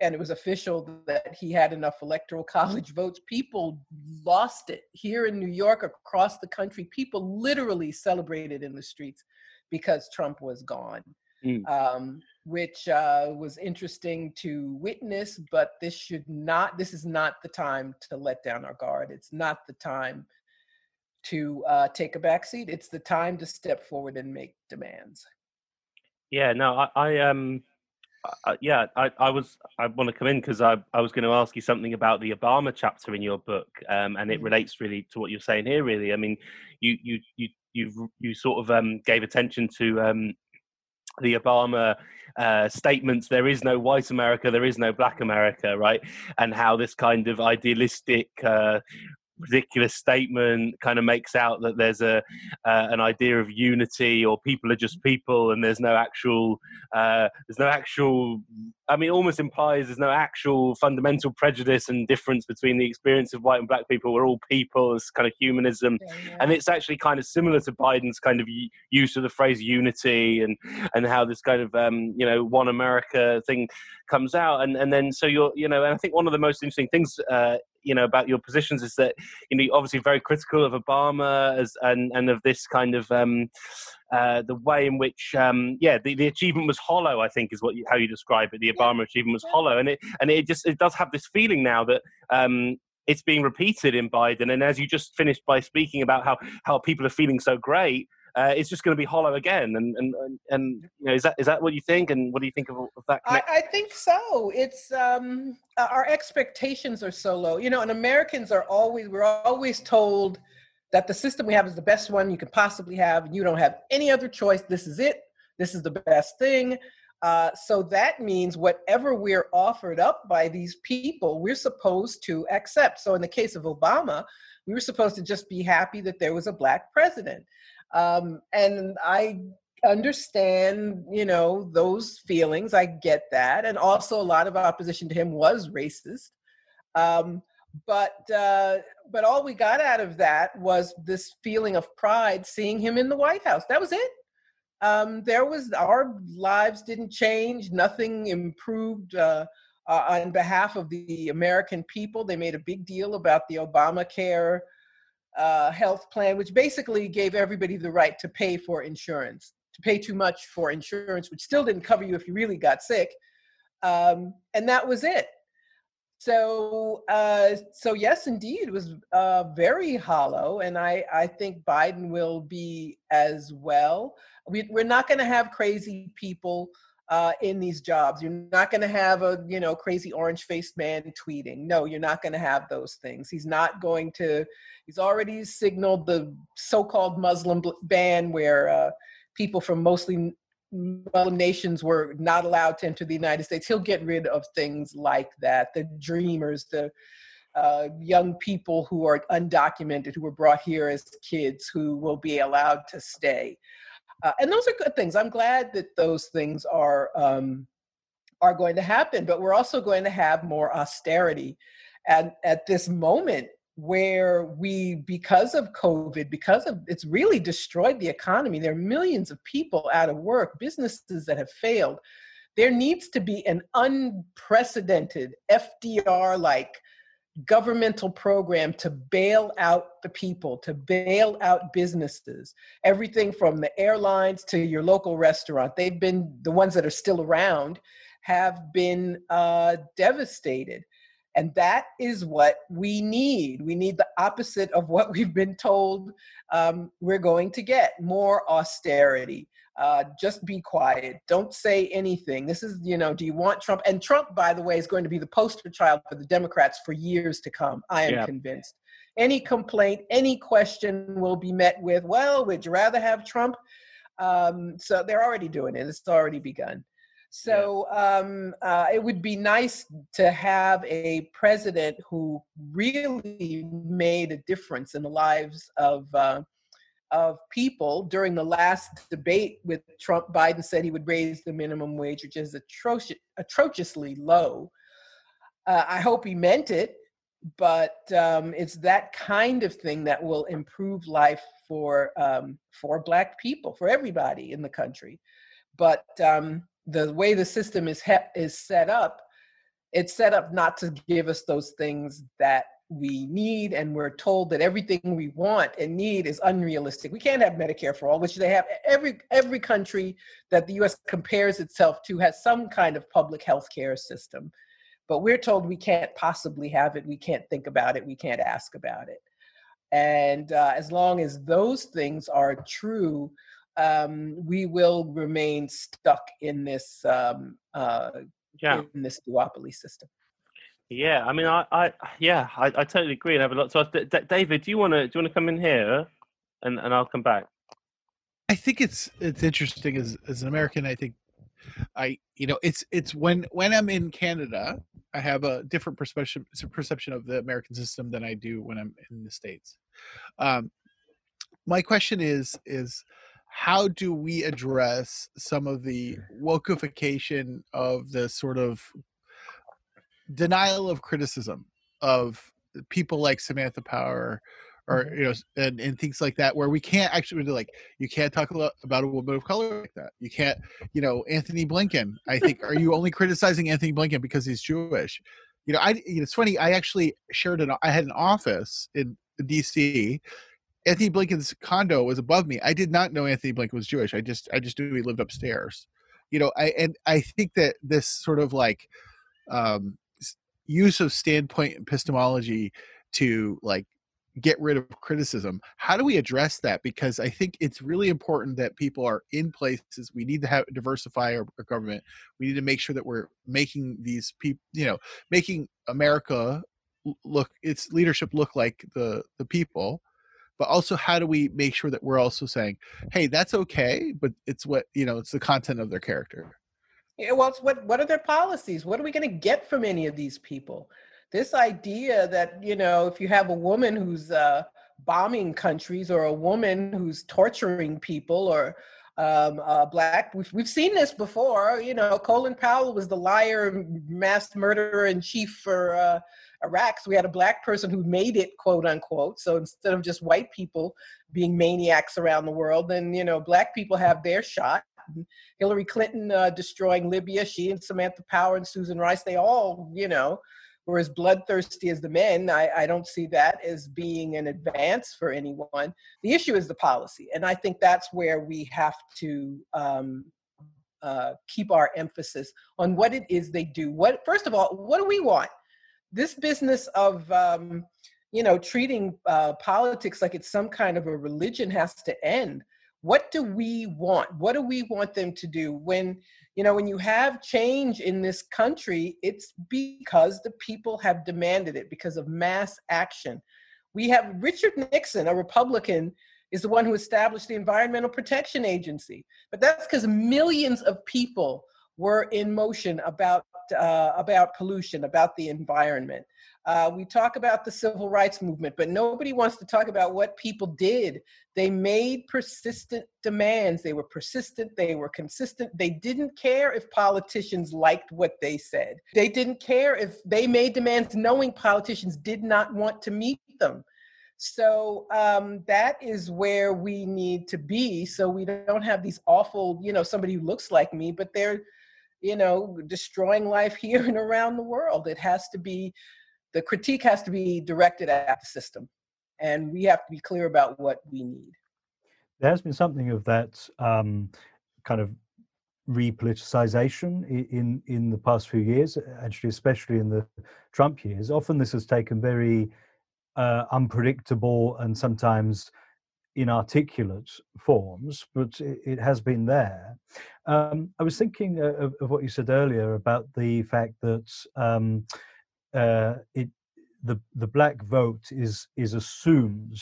And it was official that he had enough electoral college votes. People lost it here in New York, across the country. People literally celebrated in the streets because Trump was gone, mm. um, which uh, was interesting to witness. But this should not, this is not the time to let down our guard. It's not the time to uh, take a back seat. It's the time to step forward and make demands. Yeah, no, I, I um, uh, yeah, I, I was I want to come in because I, I was going to ask you something about the Obama chapter in your book, um, and it mm-hmm. relates really to what you're saying here. Really, I mean, you you you you you sort of um, gave attention to um, the Obama uh, statements there is no white America, there is no black America, right? And how this kind of idealistic uh, ridiculous statement kind of makes out that there's a uh, an idea of unity or people are just people and there's no actual uh, there's no actual I mean almost implies there's no actual fundamental prejudice and difference between the experience of white and black people. We're all people. It's kind of humanism. Yeah, yeah. and it's actually kind of similar to Biden's kind of use of the phrase unity and and how this kind of um, you know one America thing comes out. And and then so you're you know and I think one of the most interesting things uh, you know about your positions is that you know you're obviously very critical of Obama as and and of this kind of um, uh, the way in which um, yeah the, the achievement was hollow I think is what you, how you describe it the Obama yeah. achievement was yeah. hollow and it and it just it does have this feeling now that um, it's being repeated in Biden and as you just finished by speaking about how how people are feeling so great uh, it's just going to be hollow again. And and and you know, is that is that what you think? And what do you think of, of that? I, I, think so. It's um, our expectations are so low. You know, and Americans are always we're always told that the system we have is the best one you could possibly have. and You don't have any other choice. This is it. This is the best thing. Uh, so that means whatever we're offered up by these people, we're supposed to accept. So in the case of Obama, we were supposed to just be happy that there was a black president. Um, and I understand, you know, those feelings. I get that. And also, a lot of opposition to him was racist. Um, but uh, but all we got out of that was this feeling of pride seeing him in the White House. That was it. Um, there was our lives didn't change. Nothing improved uh, uh, on behalf of the American people. They made a big deal about the Obamacare uh, health plan, which basically gave everybody the right to pay for insurance, to pay too much for insurance, which still didn't cover you if you really got sick. Um, and that was it. So, uh, so yes, indeed, it was uh, very hollow, and I, I think Biden will be as well. We, we're not going to have crazy people uh, in these jobs. You're not going to have a you know crazy orange faced man tweeting. No, you're not going to have those things. He's not going to. He's already signaled the so-called Muslim ban, where uh, people from mostly Muslim nations were not allowed to enter the United States. He'll get rid of things like that. The dreamers, the uh, young people who are undocumented, who were brought here as kids, who will be allowed to stay. Uh, and those are good things. I'm glad that those things are um, are going to happen. But we're also going to have more austerity, and at this moment where we, because of COVID, because of it's really destroyed the economy. There are millions of people out of work, businesses that have failed. There needs to be an unprecedented FDR like governmental program to bail out the people, to bail out businesses, everything from the airlines to your local restaurant. They've been the ones that are still around have been uh, devastated. And that is what we need. We need the opposite of what we've been told um, we're going to get more austerity. Uh, just be quiet. Don't say anything. This is, you know, do you want Trump? And Trump, by the way, is going to be the poster child for the Democrats for years to come. I am yeah. convinced. Any complaint, any question will be met with, well, would you rather have Trump? Um, so they're already doing it, it's already begun. So um, uh, it would be nice to have a president who really made a difference in the lives of uh, of people. During the last debate with Trump, Biden said he would raise the minimum wage, which is atrocious, atrociously low. Uh, I hope he meant it, but um, it's that kind of thing that will improve life for um, for Black people, for everybody in the country. But um, the way the system is he- is set up, it's set up not to give us those things that we need and we're told that everything we want and need is unrealistic. We can't have medicare for all which they have every every country that the us compares itself to has some kind of public health care system. But we're told we can't possibly have it. We can't think about it. We can't ask about it. And uh, as long as those things are true um, we will remain stuck in this um, uh, yeah. in this duopoly system. Yeah, I mean, I, I yeah, I, I totally agree and have a lot. So, D- David, do you want to do you want to come in here, and and I'll come back. I think it's it's interesting as as an American. I think I you know it's it's when when I'm in Canada, I have a different perception perception of the American system than I do when I'm in the states. Um, my question is is how do we address some of the wokeification of the sort of denial of criticism of people like Samantha Power or mm-hmm. you know and, and things like that where we can't actually like you can't talk about a woman of color like that you can't you know antony blinken i think are you only criticizing antony blinken because he's jewish you know i you know, it's funny i actually shared an i had an office in dc Antony Blinken's condo was above me. I did not know Antony Blinken was Jewish. I just I just knew he lived upstairs. You know, I and I think that this sort of like um, use of standpoint epistemology to like get rid of criticism. How do we address that? Because I think it's really important that people are in places. We need to have diversify our, our government. We need to make sure that we're making these people, you know, making America look its leadership look like the the people but also how do we make sure that we're also saying hey that's okay but it's what you know it's the content of their character Yeah, well, what what are their policies? What are we going to get from any of these people? This idea that you know, if you have a woman who's uh, bombing countries or a woman who's torturing people or um, uh, black. We've, we've seen this before. You know, Colin Powell was the liar, mass murderer in chief for uh, Iraq. So we had a black person who made it, quote unquote. So instead of just white people being maniacs around the world, then you know, black people have their shot. Hillary Clinton uh, destroying Libya. She and Samantha Power and Susan Rice. They all, you know, were as bloodthirsty as the men. I, I don't see that as being an advance for anyone. The issue is the policy, and I think that's where we have to um, uh, keep our emphasis on what it is they do. What first of all, what do we want? This business of um, you know treating uh, politics like it's some kind of a religion has to end. What do we want? What do we want them to do? When you know when you have change in this country it's because the people have demanded it because of mass action. We have richard nixon a republican is the one who established the environmental protection agency but that's because millions of people were in motion about uh, about pollution about the environment uh, we talk about the civil rights movement, but nobody wants to talk about what people did. They made persistent demands. They were persistent. They were consistent. They didn't care if politicians liked what they said. They didn't care if they made demands knowing politicians did not want to meet them. So um, that is where we need to be. So we don't have these awful, you know, somebody who looks like me, but they're, you know, destroying life here and around the world. It has to be the critique has to be directed at the system and we have to be clear about what we need. There has been something of that um, kind of repoliticization in in the past few years actually especially in the trump years. Often this has taken very uh, unpredictable and sometimes inarticulate forms but it, it has been there. Um, i was thinking of, of, what you said earlier about the fact that um, uh, it the the black vote is is assumed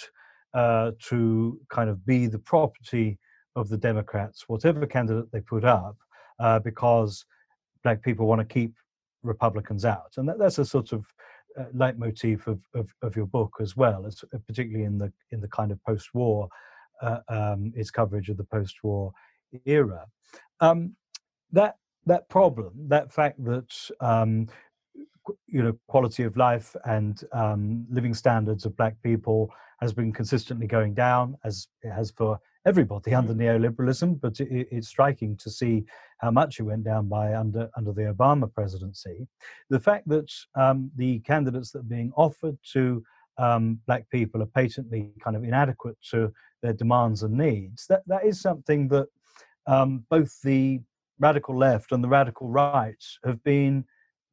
uh, to kind of be the property of the Democrats, whatever candidate they put up, uh, because black people want to keep Republicans out, and that, that's a sort of uh, leitmotif of, of, of your book as well, uh, particularly in the in the kind of post-war uh, um, its coverage of the post-war era. Um, that that problem, that fact that um, you know quality of life and um, living standards of black people has been consistently going down as it has for everybody under mm-hmm. neoliberalism but it, it's striking to see how much it went down by under under the obama presidency the fact that um, the candidates that are being offered to um, black people are patently kind of inadequate to their demands and needs that that is something that um, both the radical left and the radical right have been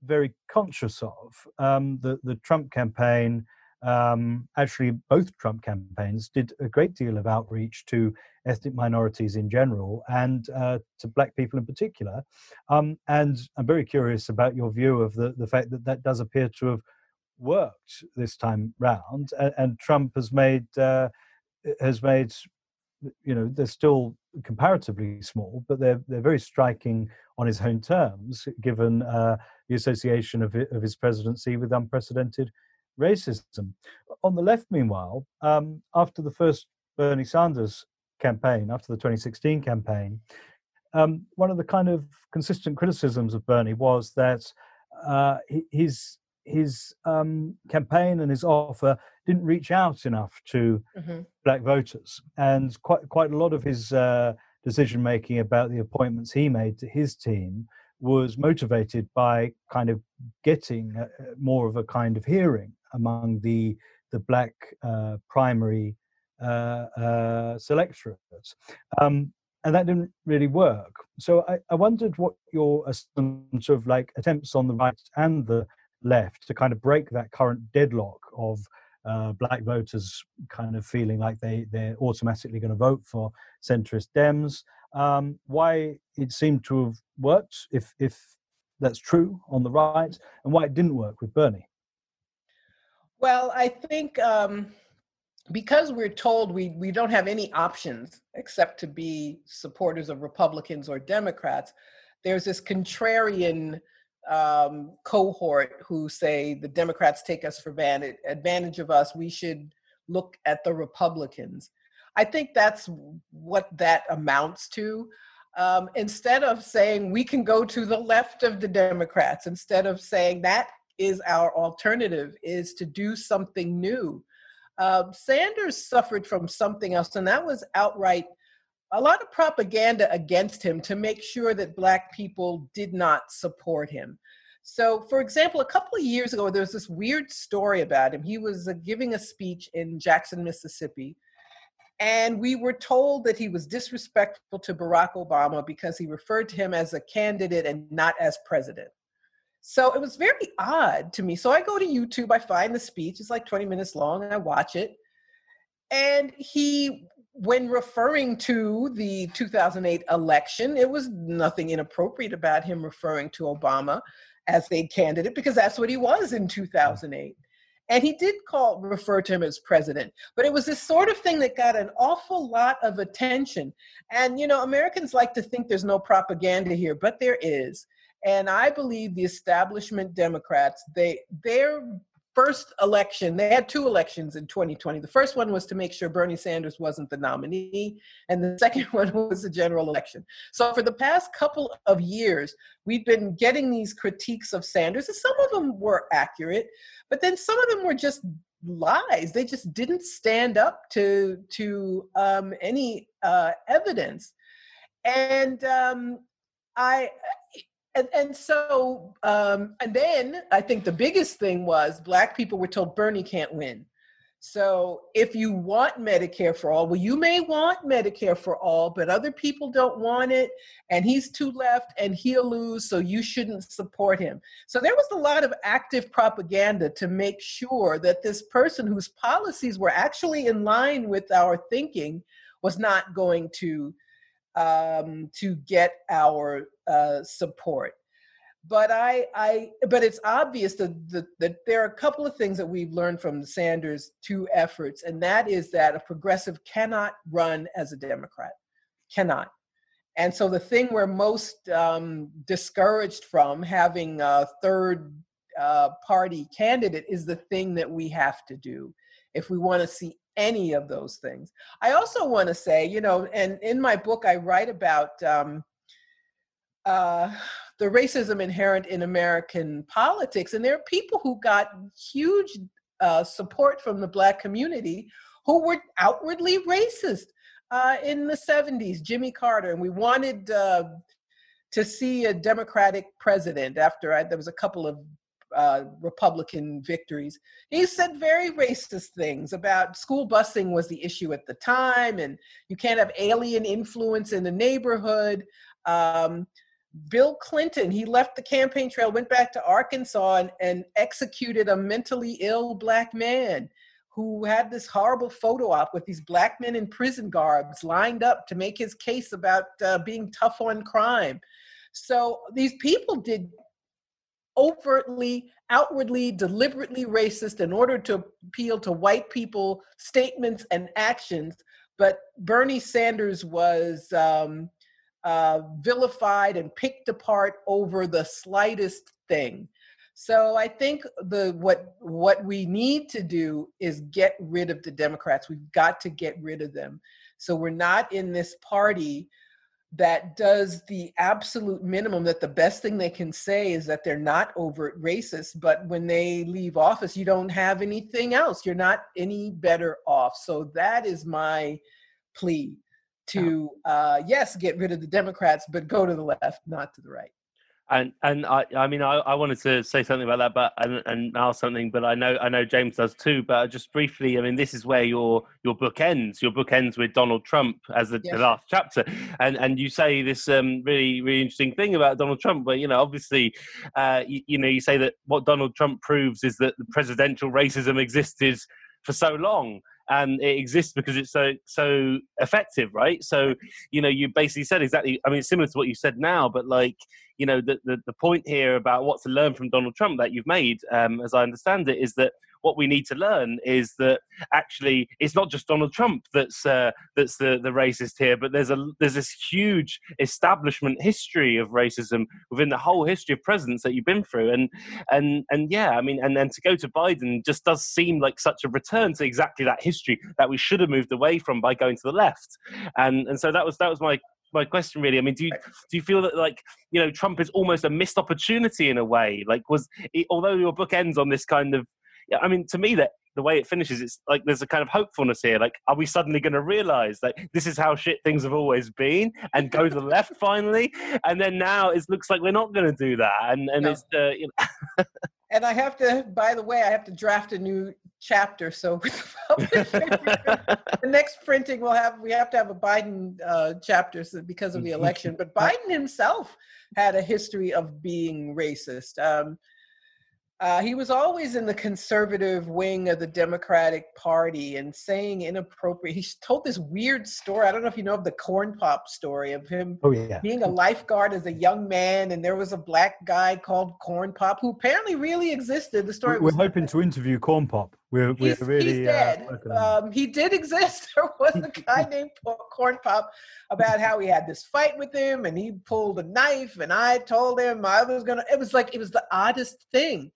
very conscious of. Um, the the Trump campaign, um, actually, both Trump campaigns did a great deal of outreach to ethnic minorities in general and uh, to black people in particular. Um, and I'm very curious about your view of the the fact that that does appear to have worked this time round, and, and Trump has made uh, has made you know they're still comparatively small, but they're they're very striking on his own terms, given uh, the association of, of his presidency with unprecedented racism. On the left, meanwhile, um, after the first Bernie Sanders campaign, after the 2016 campaign, um, one of the kind of consistent criticisms of Bernie was that uh, his his um, campaign and his offer didn't reach out enough to mm-hmm. black voters, and quite quite a lot of his uh, decision making about the appointments he made to his team was motivated by kind of getting a, more of a kind of hearing among the the black uh, primary uh, uh, selectorates. Um, and that didn't really work. So I, I wondered what your sort of like attempts on the right and the left to kind of break that current deadlock of uh, black voters kind of feeling like they they're automatically going to vote for centrist Dems. Um, why it seemed to have worked, if if that's true, on the right, and why it didn't work with Bernie. Well, I think um, because we're told we we don't have any options except to be supporters of Republicans or Democrats. there's this contrarian um, cohort who say the Democrats take us for advantage, advantage of us. We should look at the Republicans. I think that's what that amounts to. Um, instead of saying we can go to the left of the Democrats, instead of saying that is our alternative, is to do something new. Uh, Sanders suffered from something else, and that was outright a lot of propaganda against him to make sure that black people did not support him. So, for example, a couple of years ago, there was this weird story about him. He was uh, giving a speech in Jackson, Mississippi, and we were told that he was disrespectful to Barack Obama because he referred to him as a candidate and not as president. So it was very odd to me. So I go to YouTube, I find the speech, it's like 20 minutes long, and I watch it. And he when referring to the 2008 election, it was nothing inappropriate about him referring to Obama as a candidate because that's what he was in 2008. And he did call refer to him as president, but it was this sort of thing that got an awful lot of attention. And you know, Americans like to think there's no propaganda here, but there is. And I believe the establishment Democrats, they they're first election, they had two elections in 2020. The first one was to make sure Bernie Sanders wasn't the nominee, and the second one was the general election. So for the past couple of years, we've been getting these critiques of Sanders, and some of them were accurate, but then some of them were just lies. They just didn't stand up to to um, any uh, evidence. And um, I and, and so um, and then i think the biggest thing was black people were told bernie can't win. So if you want medicare for all well you may want medicare for all but other people don't want it and he's too left and he'll lose so you shouldn't support him. So there was a lot of active propaganda to make sure that this person whose policies were actually in line with our thinking was not going to um, to get our uh, support. But I, I, but it's obvious that, that, that there are a couple of things that we've learned from Sanders two efforts, and that is that a progressive cannot run as a Democrat, cannot. And so the thing we're most um, discouraged from having a third uh, party candidate is the thing that we have to do if we want to see any of those things. I also want to say, you know, and in my book, I write about um, uh, the racism inherent in American politics. And there are people who got huge uh, support from the Black community who were outwardly racist uh, in the 70s, Jimmy Carter. And we wanted uh, to see a Democratic president after I, there was a couple of uh, Republican victories. He said very racist things about school busing was the issue at the time, and you can't have alien influence in the neighborhood. Um, Bill Clinton, he left the campaign trail, went back to Arkansas, and, and executed a mentally ill black man who had this horrible photo op with these black men in prison garbs lined up to make his case about uh, being tough on crime. So these people did overtly, outwardly, deliberately racist in order to appeal to white people statements and actions. But Bernie Sanders was um, uh, vilified and picked apart over the slightest thing. So I think the what what we need to do is get rid of the Democrats. We've got to get rid of them. So we're not in this party that does the absolute minimum that the best thing they can say is that they're not overt racist but when they leave office you don't have anything else you're not any better off so that is my plea to uh, yes get rid of the democrats but go to the left not to the right and and I, I mean, I, I wanted to say something about that, but and, and ask something, but I know I know James does too. But just briefly, I mean, this is where your your book ends. Your book ends with Donald Trump as the, yes. the last chapter, and and you say this um, really really interesting thing about Donald Trump. But you know, obviously, uh, you, you know, you say that what Donald Trump proves is that the presidential racism existed for so long and it exists because it's so so effective right? So you know you basically said exactly i mean similar to what you said now but like you know the, the, the point here about what to learn from donald trump that you've made um, as i understand it is that what we need to learn is that actually it's not just Donald Trump that's uh, that's the the racist here, but there's a there's this huge establishment history of racism within the whole history of presidents that you've been through, and and and yeah, I mean, and then to go to Biden just does seem like such a return to exactly that history that we should have moved away from by going to the left, and and so that was that was my my question really. I mean, do you do you feel that like you know Trump is almost a missed opportunity in a way? Like, was it, although your book ends on this kind of, I mean, to me that the way it finishes, it's like there's a kind of hopefulness here. Like, are we suddenly going to realize that this is how shit things have always been and go to the left finally? And then now it looks like we're not going to do that. And and no. it's uh, you know. and I have to, by the way, I have to draft a new chapter. So the next printing will have we have to have a Biden uh, chapter because of the election. But Biden himself had a history of being racist. Um, uh, he was always in the conservative wing of the Democratic Party and saying inappropriate. He told this weird story. I don't know if you know of the corn pop story of him oh, yeah. being a lifeguard as a young man, and there was a black guy called Corn Pop who apparently really existed. The story. We're hoping to interview Corn Pop. We're, we're he's, really. He's dead. Uh, um, he did exist. There was a guy named Corn Pop about how he had this fight with him, and he pulled a knife, and I told him I was gonna. It was like it was the oddest thing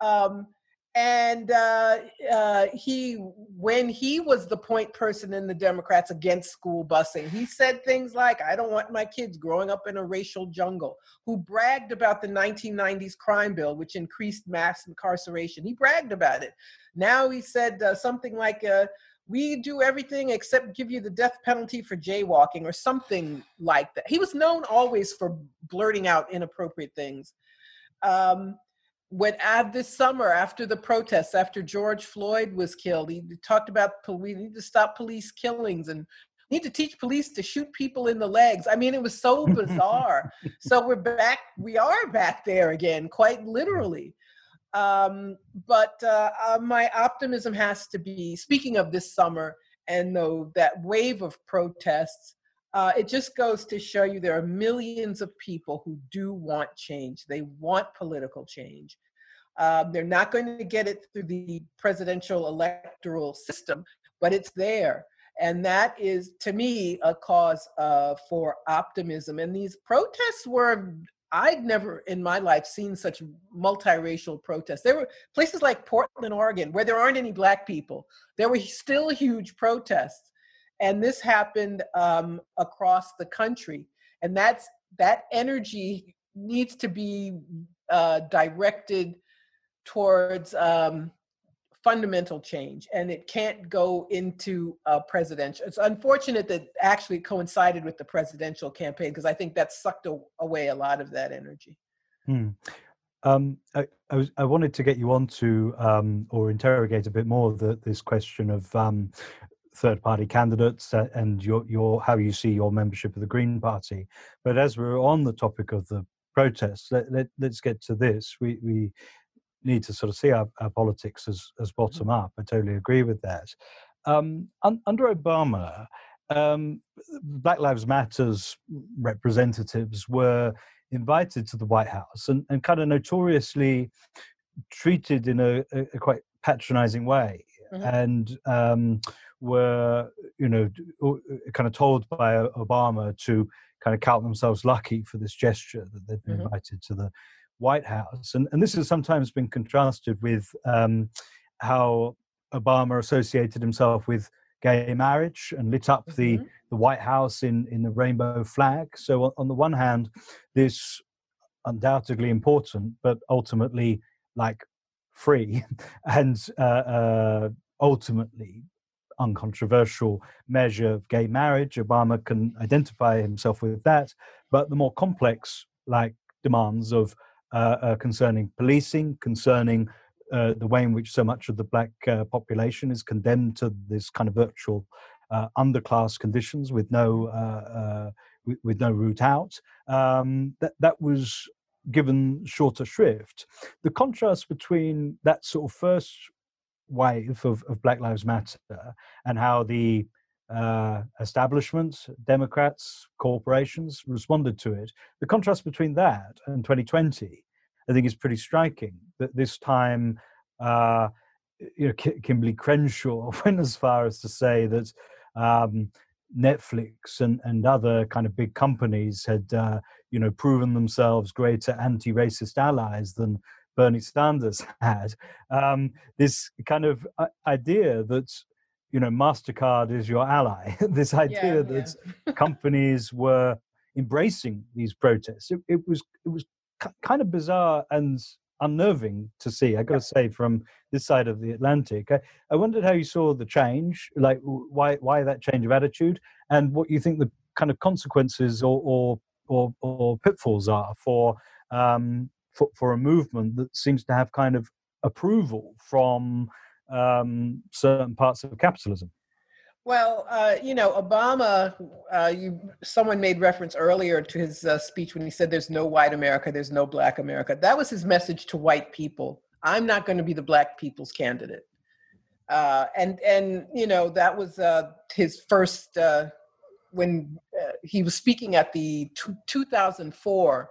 um, and uh, uh, he, when he was the point person in the Democrats against school busing, he said things like, "I don't want my kids growing up in a racial jungle." Who bragged about the 1990s crime bill, which increased mass incarceration. He bragged about it. Now he said uh, something like, uh, "We do everything except give you the death penalty for jaywalking," or something like that. He was known always for blurting out inappropriate things. Um, when at this summer after the protests after george floyd was killed he talked about we need to stop police killings and need to teach police to shoot people in the legs i mean it was so bizarre so we're back we are back there again quite literally um, but uh, uh, my optimism has to be speaking of this summer and though that wave of protests uh, it just goes to show you there are millions of people who do want change. They want political change. Um, they're not going to get it through the presidential electoral system, but it's there. And that is, to me, a cause uh, for optimism. And these protests were, I'd never in my life seen such multiracial protests. There were places like Portland, Oregon, where there aren't any black people. There were still huge protests and this happened um, across the country and that's that energy needs to be uh, directed towards um, fundamental change and it can't go into a presidential it's unfortunate that actually coincided with the presidential campaign because i think that sucked away a lot of that energy hmm. um, I, I, was, I, wanted to get you on to um, or interrogate a bit more the, this question of um, third party candidates uh, and your your how you see your membership of the Green Party. But as we're on the topic of the protests, let, let, us get to this. We we need to sort of see our, our politics as as mm-hmm. bottom up. I totally agree with that. Um, un, under Obama, um, Black Lives Matters representatives were invited to the White House and, and kind of notoriously treated in a, a, a quite patronizing way. Mm-hmm. And um, were, you know, uh, kind of told by Obama to kind of count themselves lucky for this gesture that they've been mm-hmm. invited to the White House. And, and this has sometimes been contrasted with um, how Obama associated himself with gay marriage and lit up mm-hmm. the, the White House in, in the rainbow flag. So, on the one hand, this undoubtedly important, but ultimately like free and uh, uh, ultimately uncontroversial measure of gay marriage. Obama can identify himself with that. But the more complex, like demands of concerning policing, concerning uh, the way in which so much of the black uh, population is condemned to this kind of virtual uh, underclass conditions with no uh, with, with, no route out. Um, that that was given shorter shrift. The contrast between that sort of first wave of, of Black Lives Matter and how the uh, establishment, Democrats, corporations responded to it. The contrast between that and 2020, I think, is pretty striking. That this time, uh, you know, Kimberlé Crenshaw went as far as to say that um, Netflix and, and other kind of big companies had, uh, you know, proven themselves greater anti-racist allies than Bernie Sanders had. Um, this kind of uh, idea that, you know, Mastercard is your ally. this idea yeah, that yeah. companies were embracing these protests. It, it was it was kind of bizarre and unnerving to see. I got to say, from this side of the Atlantic, I, I wondered how you saw the change, like why why that change of attitude, and what you think the kind of consequences or or or, or pitfalls are for um, for for a movement that seems to have kind of approval from um, certain parts of capitalism. Well, uh, you know, Obama. Uh, you someone made reference earlier to his uh, speech when he said, "There's no white America, there's no black America." That was his message to white people. I'm not going to be the black people's candidate. Uh, and and you know that was uh, his first uh, when he was speaking at the t- 2004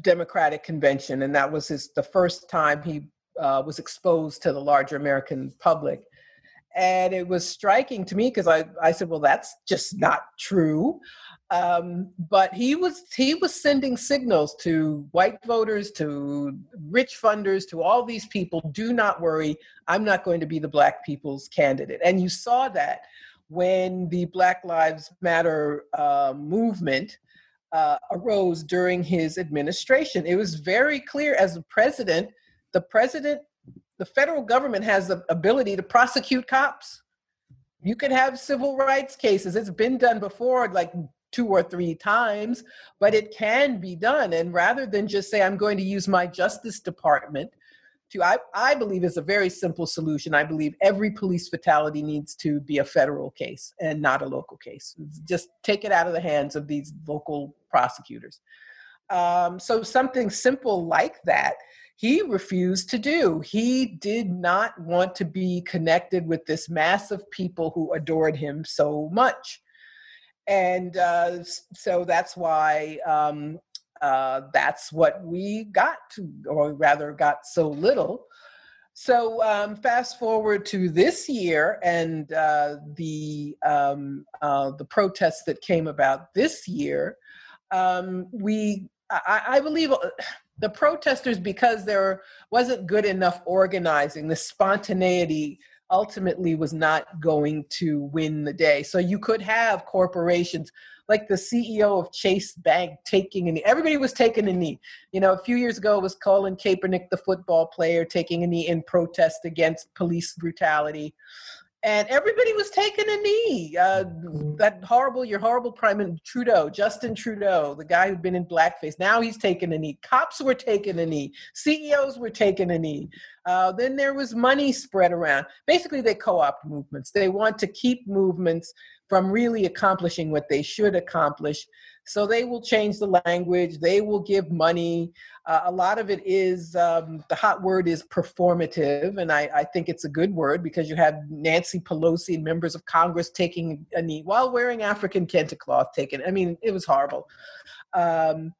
Democratic convention, and that was his the first time he was exposed to the larger American public. And it was striking to me because I, I said well that's just not true. Um, but he was he was sending signals to white voters to rich funders to all these people do not worry i'm not going to be the black people's candidate. And you saw that when the black lives matter uh, movement uh, arose during his administration. It was very clear as the president the president the federal government has the ability to prosecute cops. You can have civil rights cases. It's been done before, like two or three times, but it can be done. And rather than just say, I'm going to use my Justice Department to, I, I believe is a very simple solution. I believe every police fatality needs to be a federal case and not a local case. Just take it out of the hands of these local prosecutors. Um, so something simple like that he refused to do. He did not want to be connected with this mass of people who adored him so much. And uh, so that's why um, uh, that's what we got, or rather, got so little. So um, fast forward to this year and uh, the um, uh, the protests that came about this year. Um, we, I, I, believe, uh, the protesters because there wasn't good enough organizing the spontaneity ultimately was not going to win the day. So you could have corporations like the ceo of chase bank taking a knee. Everybody was taking a knee. You know a few years ago it was colin kaepernick the football player taking a knee in protest against police brutality and everybody was taking a knee. Uh, that horrible, your horrible prime minister Trudeau, Justin Trudeau, the guy who'd been in blackface. Now he's taking a knee. Cops were taking a knee. CEOs were taking a knee. Uh, then there was money spread around. Basically, they co-opt movements. They want to keep movements from really accomplishing what they should accomplish. So they will change the language. They will give money. Uh, a lot of it is um, the hot word is performative, and I, I, think it's a good word because you have Nancy Pelosi and members of Congress taking a knee while wearing African kente cloth. Taken, I mean, it was horrible. Um,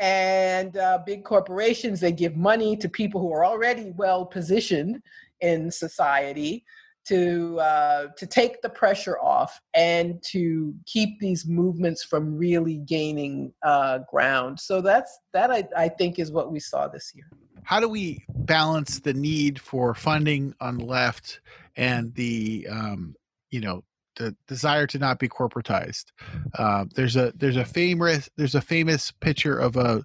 and uh, big corporations they give money to people who are already well positioned in society to uh, to take the pressure off and to keep these movements from really gaining uh, ground. So that's that I, I think is what we saw this year. How do we balance the need for funding on the left and the um, you know the desire to not be corporatized? Uh, there's a there's a famous there's a famous picture of a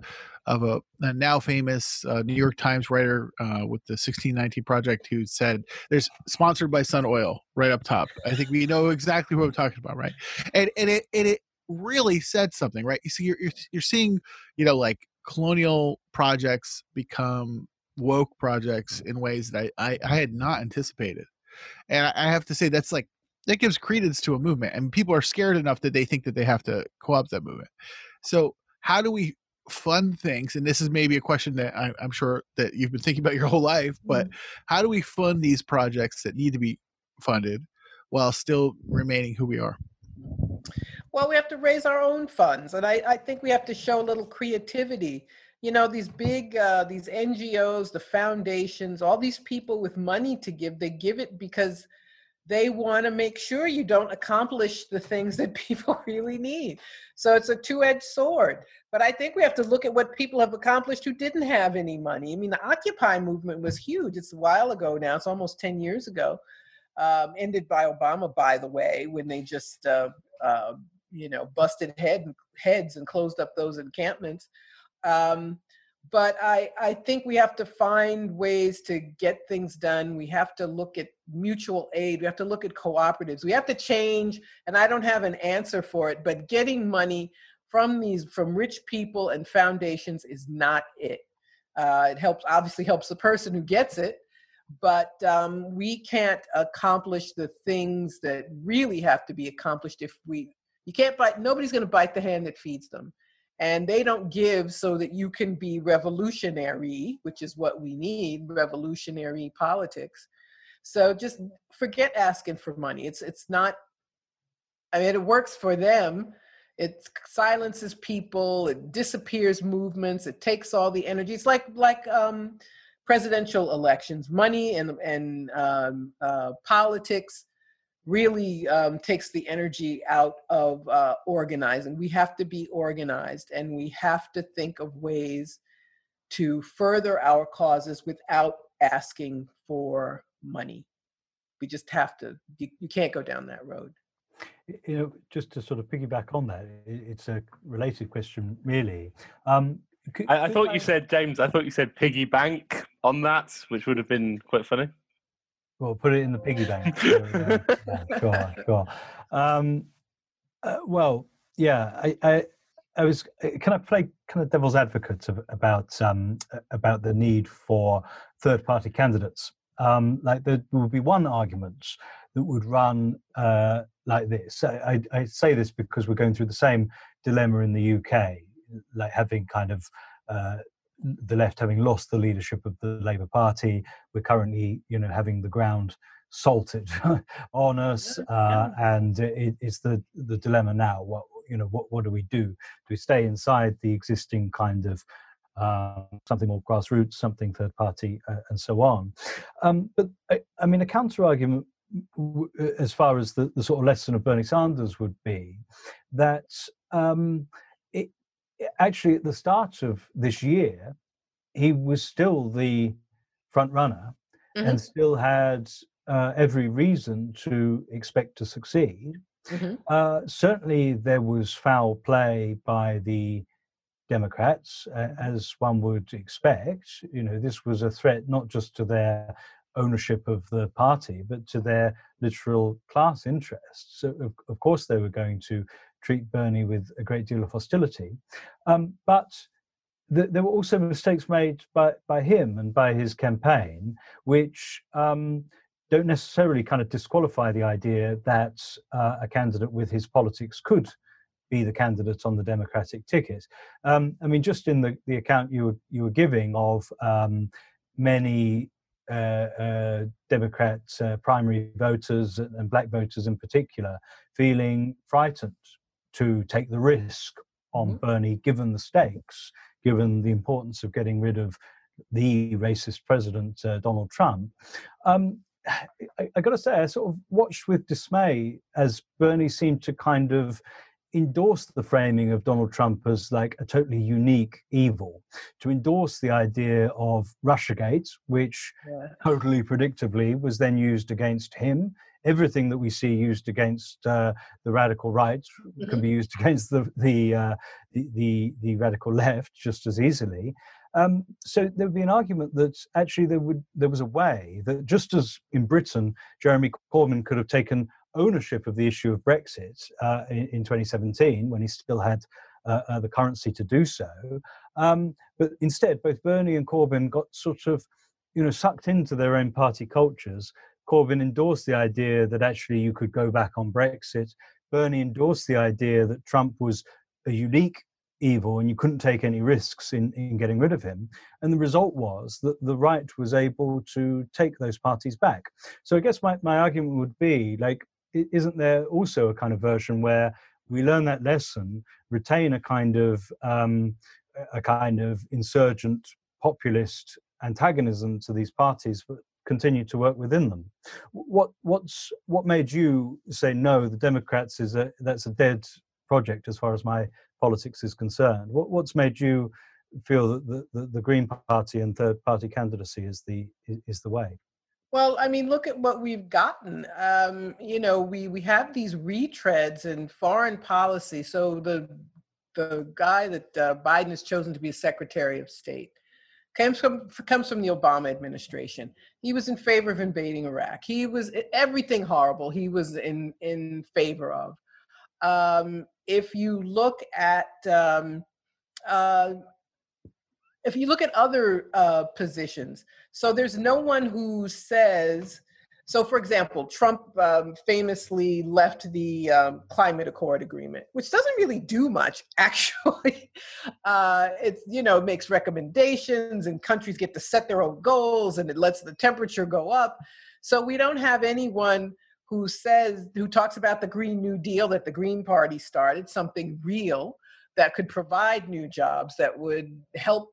of a, a now famous uh, New York Times writer uh, with the 1619 Project who said, "There's sponsored by Sun Oil right up top." I think we know exactly what I'm talking about, right? And and it and it really said something, right? You see, you're you're, you're seeing, you know, like colonial projects become woke projects in ways that I, I, I had not anticipated, and I have to say that's like that gives credence to a movement, and people are scared enough that they think that they have to co-opt that movement. So how do we fund things and this is maybe a question that I, am sure that you've been thinking about your whole life but mm-hmm. how do we fund these projects that need to be funded while still remaining who we are well we have to raise our own funds and i, I think we have to show a little creativity you know these big uh, these ngos the foundations all these people with money to give they give it because they want to make sure you don't accomplish the things that people really need. So it's a two-edged sword but i think we have to look at what people have accomplished who didn't have any money. I mean the occupy movement was huge. It's a while ago now. It's almost 10 years ago. Um, ended by obama by the way when they just uh, uh, you know busted head heads and closed up those encampments. Um, but I, I think we have to find ways to get things done. We have to look at mutual aid. We have to look at cooperatives. We have to change, and I don't have an answer for it, but getting money from these from rich people and foundations is not it. Uh, it helps obviously helps the person who gets it, but um, we can't accomplish the things that really have to be accomplished if we you can't bite nobody's going to bite the hand that feeds them and they don't give so that you can be revolutionary which is what we need revolutionary politics. So just forget asking for money. It's it's not i mean it works for them. It silences people it disappears movements it takes all the energy. It's like like um presidential elections money and and um, uh, politics really um, takes the energy out of uh, organizing. We have to be organized and we have to think of ways to further our causes without asking for money. We just have to, you, you can't go down that road. You know, just to sort of piggyback on that, it's a related question, really. Um, could, I, I thought I... you said, James, I thought you said piggy bank on that, which would have been quite funny. Well, put it in the piggy bank. So, uh, yeah, go on, go on. Um, uh, well, yeah, I, I, I, was. Uh, can I play kind of devil's advocate of, about um, about the need for third-party candidates? Um, like there would be one argument that would run uh, like this. I, I, say this because we're going through the same dilemma in the UK, like having kind of uh, the left having lost the leadership of the Labour Party. We're currently, you know, having the ground salted on us, uh, and it, it's the the dilemma now. What you know, what what do we do? Do we stay inside the existing kind of uh, something more grassroots, something third party, uh, and so on? Um, but I, I mean, a counter argument as far as the, the sort of lesson of Bernie Sanders would be that um, actually at the start of this year, he was still the front runner mm-hmm. and still had uh, every reason to expect to succeed. Mm-hmm. Uh, certainly, there was foul play by the Democrats, uh, as one would expect. You know, this was a threat not just to their ownership of the party, but to their literal class interests. So, of, of course, they were going to treat Bernie with a great deal of hostility. Um, but the, there were also mistakes made by, by him and by his campaign, which um, don't necessarily kind of disqualify the idea that uh, a candidate with his politics could be the candidate on the Democratic ticket. Um, I mean, just in the, the account you were, you were giving of um, many uh, uh, Democrat uh, primary voters and black voters in particular feeling frightened to take the risk on mm-hmm. Bernie, given the stakes, given the importance of getting rid of the racist president uh, Donald Trump. Um, I, I got to say, I sort of watched with dismay as Bernie seemed to kind of endorse the framing of Donald Trump as like a totally unique evil, to endorse the idea of Russiagate, which yeah. totally predictably was then used against him everything that we see used against uh, the radical right mm-hmm. can be used against the the, uh, the, the, the radical left just as easily. Um, so there would be an argument that actually there would there was a way that just as in Britain, Jeremy Corbyn could have taken ownership of the issue of Brexit uh, in, in, 2017 when he still had uh, uh, the currency to do so. Um, but instead, both Bernie and Corbyn got sort of you know sucked into their own party cultures Corbyn endorsed the idea that actually you could go back on Brexit. Bernie endorsed the idea that Trump was a unique evil and you couldn't take any risks in, in getting rid of him. And the result was that the right was able to take those parties back. So I guess my, my argument would be like, isn't there also a kind of version where we learn that lesson, retain a kind of um, a kind of insurgent populist antagonism to these parties, but continue to work within them. What what's what made you say no? The Democrats is a that's a dead project as far as my politics is concerned. What what's made you feel that the, the, the Green Party and third party candidacy is the is the way? Well, I mean, look at what we've gotten. Um, you know, we we have these retreads in foreign policy. So the the guy that uh, Biden has chosen to be Secretary of State comes from comes from the Obama administration. He was in favor of invading Iraq. He was everything horrible. He was in in favor of. Um, if you look at um, uh, if you look at other uh, positions, so there's no one who says so, for example, Trump um, famously left the um, climate accord agreement, which doesn't really do much, actually. Uh, it's, you know, makes recommendations and countries get to set their own goals and it lets the temperature go up. So, we don't have anyone who says, who talks about the Green New Deal that the Green Party started, something real that could provide new jobs, that would help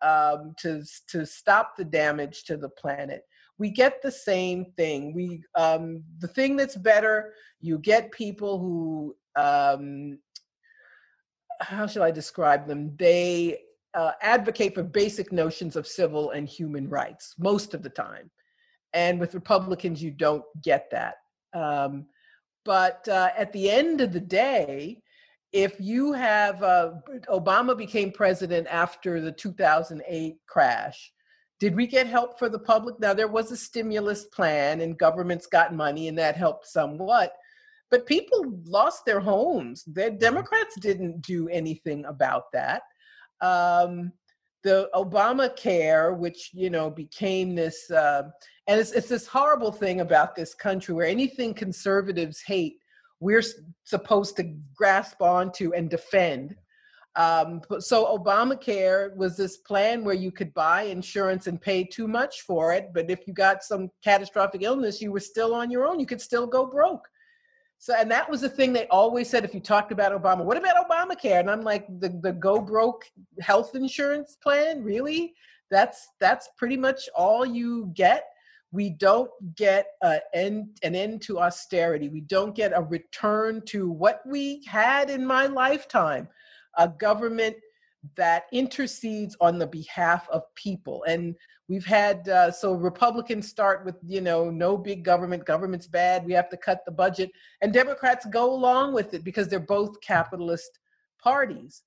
um, to, to stop the damage to the planet we get the same thing. We um, the thing that's better, you get people who um, how shall I describe them? They uh, advocate for basic notions of civil and human rights most of the time, and with Republicans, you don't get that. Um, but uh, at the end of the day, if you have uh, Obama became president after the 2008 crash, did we get help for the public? Now, there was a stimulus plan and governments got money and that helped somewhat, but people lost their homes. The. Democrats didn't do anything about that. Um, the Obamacare, which you know became this, uh, and it's, it's this horrible thing about this country where anything conservatives hate, we're supposed to grasp onto and defend. Um, so Obamacare was this plan where you could buy insurance and pay too much for it, but if you got some catastrophic illness, you were still on your own. You could still go broke. So, and that was the thing they always said if you talked about Obama. What about Obamacare? And I'm like, the the go broke health insurance plan, really? That's that's pretty much all you get. We don't get a end, an end to austerity. We don't get a return to what we had in my lifetime a government that intercedes on the behalf of people. And we've had, uh, so Republicans start with, you know, no big government, government's bad, we have to cut the budget. And Democrats go along with it because they're both capitalist parties.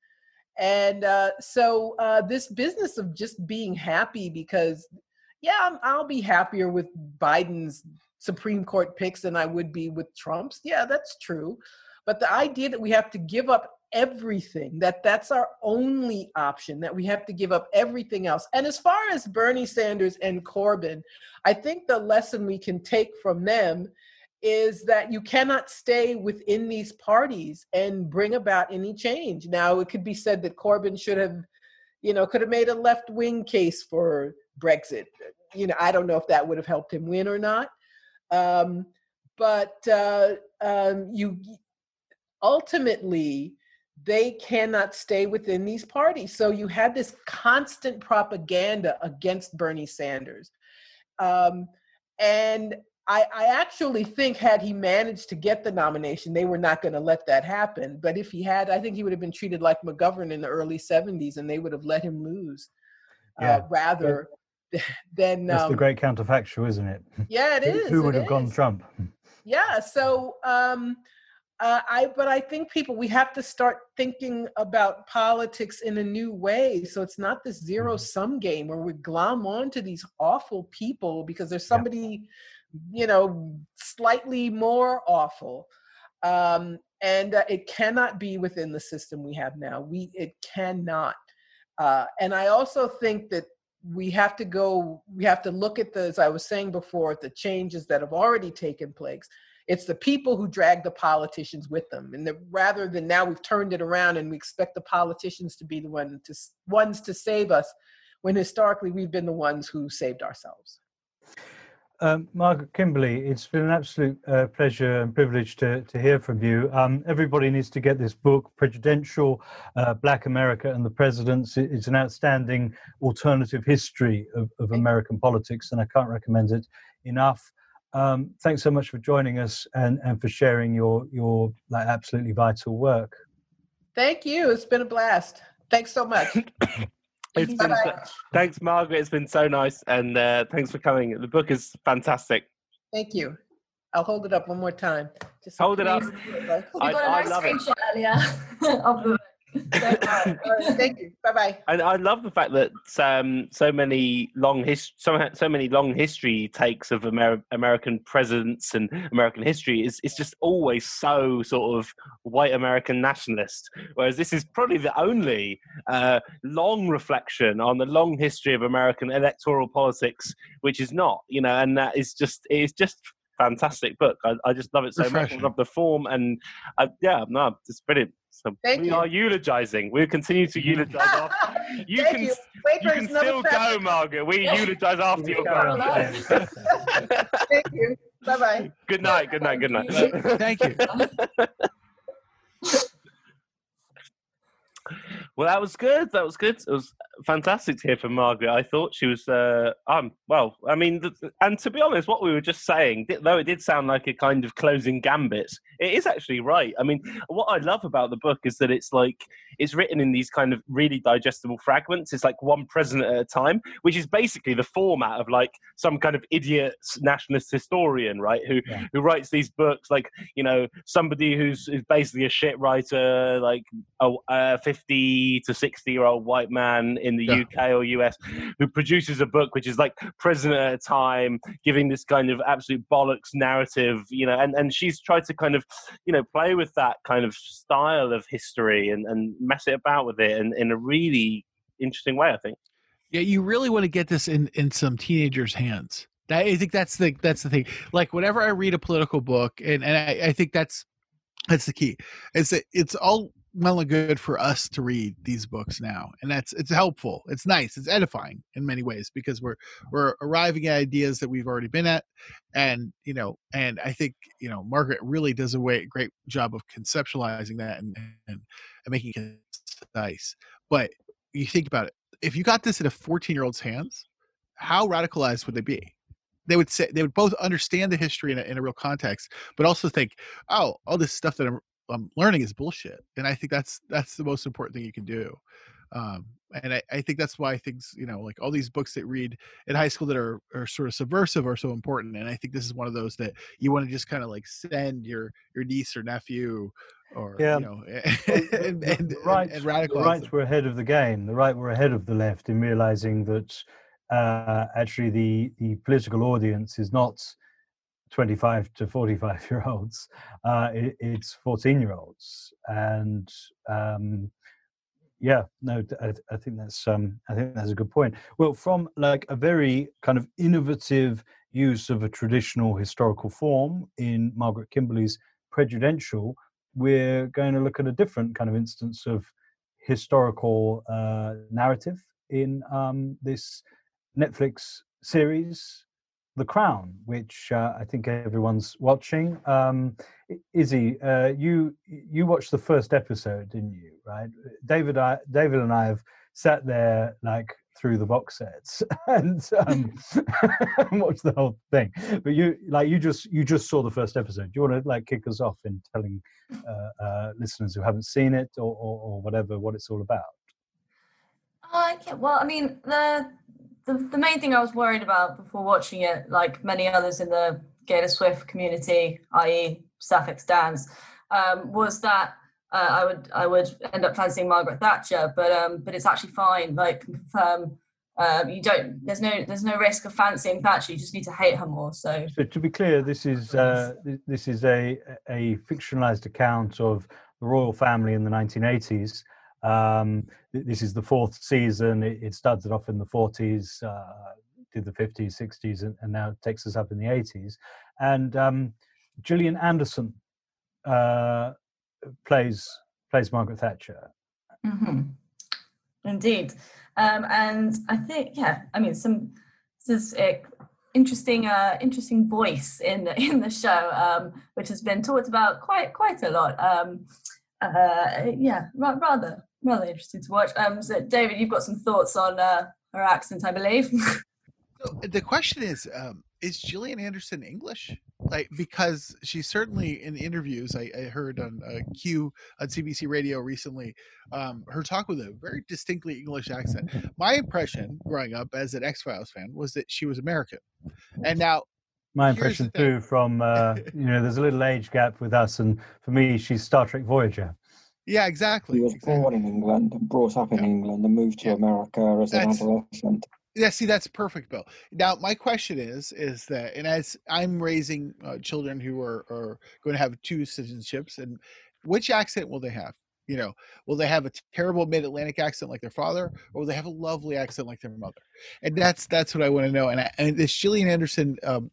And uh, so uh, this business of just being happy because, yeah, I'll be happier with Biden's Supreme Court picks than I would be with Trump's. Yeah, that's true. But the idea that we have to give up everything that that's our only option that we have to give up everything else. And as far as bernie sanders and corbyn i think the lesson we can take from them is that you cannot stay within these parties and bring about any change. Now it could be said that corbyn should have you know could have made a left wing case for brexit. You know i don't know if that would have helped him win or not. Um, but uh, um, you ultimately they cannot stay within these parties. So you had this constant propaganda against Bernie Sanders. Um, and I, I, actually think had he managed to get the nomination, they were not going to let that happen. But if he had, I think he would have been treated like McGovern in the early 70s and they would have let him lose uh, yeah. uh, rather yeah. than. That's um, the great counterfactual, isn't it? Yeah, it is. Who would have is. gone Trump? Yeah. So, um, uh, I but I think people we have to start thinking about politics in a new way. So it's not this zero mm-hmm. sum game where we glom onto these awful people because there's somebody, yeah. you know, slightly more awful. Um, and uh, it cannot be within the system we have now. We it cannot. Uh, and I also think that we have to go. We have to look at the, as I was saying before, the changes that have already taken place it's the people who drag the politicians with them. And the, rather than now we've turned it around and we expect the politicians to be the one to, ones to save us, when historically we've been the ones who saved ourselves. Um, Margaret Kimberley, it's been an absolute uh, pleasure and privilege to, to hear from you. Um, everybody needs to get this book, Prejudential uh, Black America and the Presidents. It's an outstanding alternative history of, of American politics, and I can't recommend it enough. Um, thanks so much for joining us and, and for sharing your, your like, absolutely vital work. Thank you. It's been a blast. Thanks so much. It's been so, thanks, Margaret. It's been so nice, and uh, thanks for coming. The book is fantastic. Thank you. I'll hold it up one more time. Just hold it up. We got a nice screenshot Thank you. Bye bye. And I love the fact that um, so many long so, so many long history takes of Amer- American presidents and American history is is just always so sort of white American nationalist. Whereas this is probably the only uh, long reflection on the long history of American electoral politics, which is not, you know, and that is just it's just fantastic book. I, I just love it so Refreshing. much. I love the form, and I, yeah, no, it's brilliant. So Thank we you. are eulogizing. We'll continue to eulogize. after. You Thank can, you. You can still go, traffic. Margaret. We eulogize after you're gone. Thank you. Bye bye. good night. Good night. Good night. Thank you. Well, that was good. That was good. It was fantastic to hear from Margaret. I thought she was, uh, um, well, I mean, th- and to be honest, what we were just saying, th- though it did sound like a kind of closing gambit, it is actually right. I mean, what I love about the book is that it's like it's written in these kind of really digestible fragments. It's like one president at a time, which is basically the format of like some kind of idiot nationalist historian, right? Who Yeah. who writes these books, like you know, somebody who's, who's basically a shit writer, like a, a to sixty year old white man in the Yeah. UK or US, who produces a book which is like president at a time, giving this kind of absolute bollocks narrative, you know, and and she's tried to kind of you know play with that kind of style of history and and mess it about with it in, in a really interesting way i think Yeah, you really want to get this in in some teenagers' hands. That, I think that's the that's the thing. Like whenever I read a political book, and and I, I think that's that's the key. It's it's all well and good for us to read these books now, and that's it's helpful. It's nice. It's edifying in many ways because we're we're arriving at ideas that we've already been at, and you know, and I think you know Margaret really does a way, great job of conceptualizing that and and, and making it concise. But you think about it if you got this in a 14 year old's hands, how radicalized would they be? They would say they would both understand the history in a, in a real context, but also think, oh, all this stuff that I'm, I'm learning is bullshit. And I think that's that's the most important thing you can do. Um, and I, I think that's why things, you know, like all these books that read in high school that are, are sort of subversive are so important. And I think this is one of those that you want to just kind of like send your your niece or nephew or Yeah. you know and, the, and, the rights, and the radicalize rights were ahead of the game. The right were ahead of the left in realizing that uh, actually the the political audience is not 25 to 45 year olds. Uh, it, it's 14 year olds, and um, yeah, no, I, I think that's um, I think that's a good point. Well, from like a very kind of innovative use of a traditional historical form in Margaret Kimberley's Prejudential, we're going to look at a different kind of instance of historical uh, narrative in um, this Netflix series, The Crown, which uh, I think everyone's watching. Um, Izzy, uh, you you watched the first episode, didn't you? Right, David, I, David, and I have sat there like through the box sets and um, watched the whole thing. But you like you just you just saw the first episode. Do you want to like kick us off in telling uh, uh, listeners who haven't seen it or, or, or whatever what it's all about? Uh, yeah, well, I mean, the, the the main thing I was worried about before watching it, like many others in the Gator Swift community, i.e., Suffolk stands, um, was that uh, I would I would end up fancying Margaret Thatcher, but um, but it's actually fine. Like, confirm um, you don't. There's no there's no risk of fancying Thatcher. You just need to hate her more. So So to be clear, this is uh, this is a a fictionalized account of the royal family in the 1980s. Um, this is the fourth season. It, it started off in the 40s, uh, did the 50s, 60s, and, and now it takes us up in the 80s. And um, Gillian Anderson uh, plays plays Margaret Thatcher. hmm Indeed. Um, and I think, yeah, I mean, some, this is it interesting, uh, interesting voice in in the show, um, which has been talked about quite quite a lot. Um, uh, yeah, rather rather interesting to watch. Um, so David, you've got some thoughts on uh, her accent, I believe. so the question is, um, is Gillian Anderson English? Like because she certainly in interviews I, I heard on uh, Q on CBC Radio recently, um, her talk with a very distinctly English accent. My impression growing up as an X Files fan was that she was American, and now my impression too from uh, you know there's a little age gap with us and for me she's star trek voyager yeah exactly he was exactly. born in england and brought up in yeah. england and moved to yeah. america as That's, an adolescent yeah see that's perfect bill now my question is is that and as i'm raising uh, children who are, are going to have two citizenships and which accent will they have you know will they have a terrible mid-atlantic accent like their father or will they have a lovely accent like their mother and that's that's what i want to know and, I, and this gillian anderson um,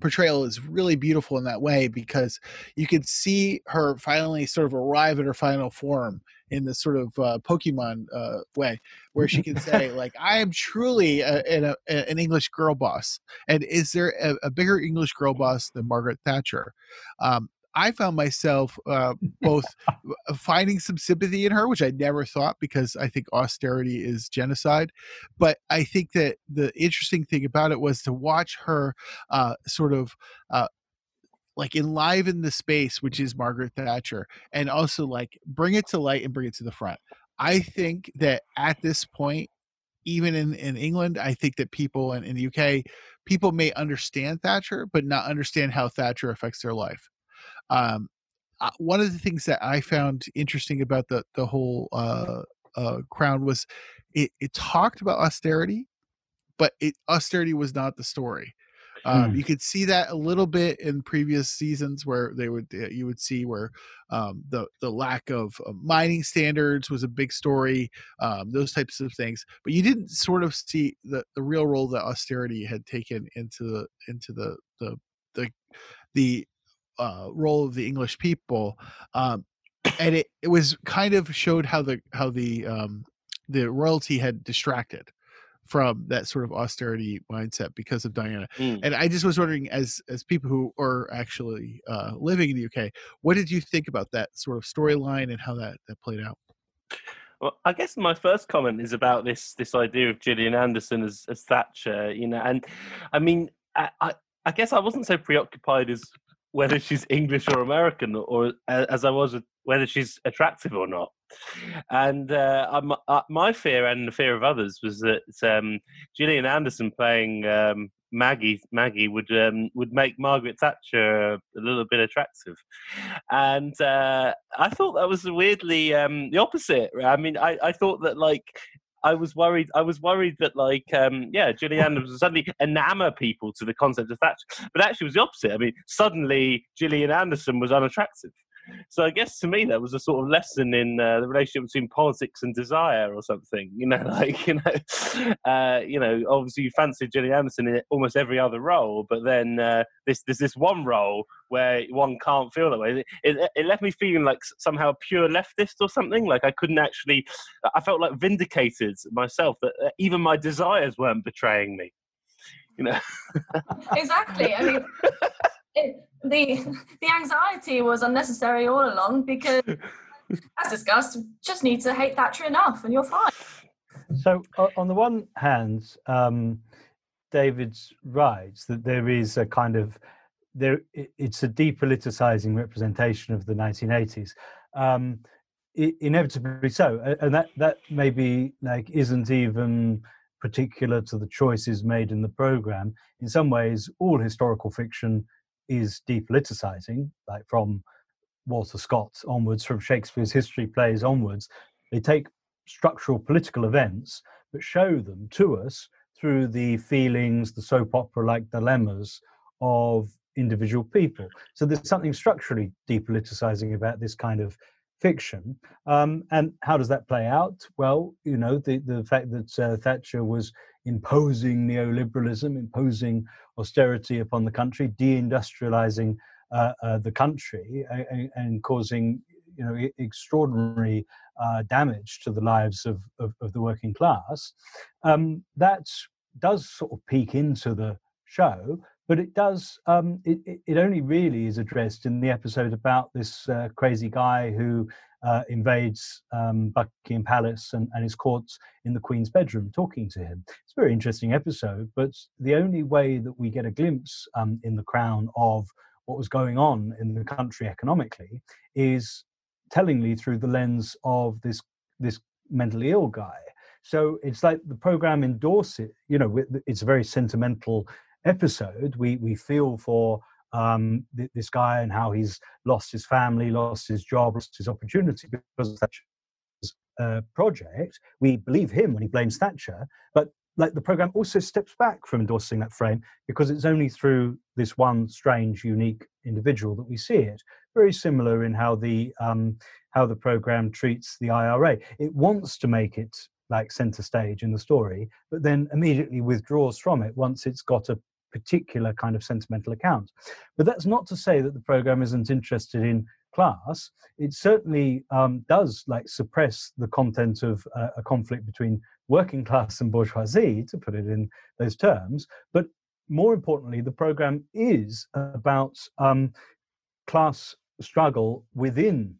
portrayal is really beautiful in that way because you can see her finally sort of arrive at her final form in this sort of uh, Pokemon uh, way, where she can say like, "I am truly a, a, a, an English girl boss." And is there a, a, bigger English girl boss than Margaret Thatcher? Um, I found myself uh, both uh, finding some sympathy in her, which I never thought because I think austerity is genocide. But I think that the interesting thing about it was to watch her uh, sort of uh, like enliven the space, which is Margaret Thatcher, and also like bring it to light and bring it to the front. I think that at this point, even in, in England, I think that people in, in the UK, people may understand Thatcher, but not understand how Thatcher affects their life. Um, uh, one of the things that I found interesting about the the whole uh, uh, crown was it, it talked about austerity, but it austerity was not the story. Um, hmm. You could see that a little bit in previous seasons where they would uh, you would see where um, the the lack of uh, mining standards was a big story, um, those types of things. But you didn't sort of see the, the real role that austerity had taken into the into the the the the uh, role of the English people, um, and it, it was kind of showed how the how the um, the royalty had distracted from that sort of austerity mindset because of Diana. Mm. And I just was wondering, as as people who are actually uh, living in the UK, what did you think about that sort of storyline and how that that played out? Well, I guess my first comment is about this this idea of Gillian Anderson as, as Thatcher, you know, and I mean, I, I, I guess I wasn't so preoccupied as whether she's English or American, or as I was whether she's attractive or not. And uh, uh, my fear and the fear of others was that um, Gillian Anderson playing um, Maggie Maggie would um, would make Margaret Thatcher a little bit attractive, and uh, I thought that was weirdly um, the opposite. I mean, I, I thought that like I was worried. I was worried that, like, um, yeah, Gillian Anderson suddenly enamor people to the concept of Thatcher, but actually, it was the opposite. I mean, suddenly Gillian Anderson was unattractive. So I guess to me that was a sort of lesson in uh, the relationship between politics and desire, or something. You know, like you know, uh, you know, obviously you fancy Gillian Anderson in almost every other role, but then uh, this there's this one role where one can't feel that way. It, it, it, left me feeling like somehow pure leftist or something. Like I couldn't actually. I felt like vindicated myself that uh, even my desires weren't betraying me. You know. exactly. I mean. It, the the anxiety was unnecessary all along because, as discussed, just need to hate Thatcher enough, and you're fine. So, on the one hand, um, David's right that there is a kind of there. It's a depoliticizing representation of the 1980s. Um, inevitably so, and that that maybe like isn't even particular to the choices made in the program. In some ways, all historical fiction is depoliticizing, like from Walter Scott onwards, from Shakespeare's history plays onwards. They take structural political events but show them to us through the feelings, the soap opera like dilemmas of individual people. So there's something structurally depoliticizing about this kind of fiction. Um, and how does that play out? Well, you know, the, the fact that uh, Thatcher was imposing neoliberalism, imposing austerity upon the country, deindustrializing uh, uh, the country, and, and, causing you know extraordinary uh, damage to the lives of, of, of the working class. Um, that does sort of peek into the show, but it does. Um, it, it only really is addressed in the episode about this uh, crazy guy who uh, invades um, Buckingham Palace and, and is caught in the Queen's bedroom talking to him. It's a very interesting episode, but the only way that we get a glimpse um, in The Crown of what was going on in the country economically is tellingly through the lens of this this mentally ill guy. So it's like the program endorses. You know, it's a very sentimental episode. We we feel for um, th- this guy and how he's lost his family, lost his job, lost his opportunity because of Thatcher's uh, project. We believe him when he blames Thatcher, but like the program also steps back from endorsing that frame because it's only through this one strange, unique individual that we see it. Very similar in how the um, how the program treats the IRA. It wants to make it like center stage in the story, but then immediately withdraws from it once it's got a particular kind of sentimental account. But that's not to say that the program isn't interested in class. It certainly um, does like suppress the content of uh, a conflict between working class and bourgeoisie, to put it in those terms. But more importantly, the program is about um, class struggle within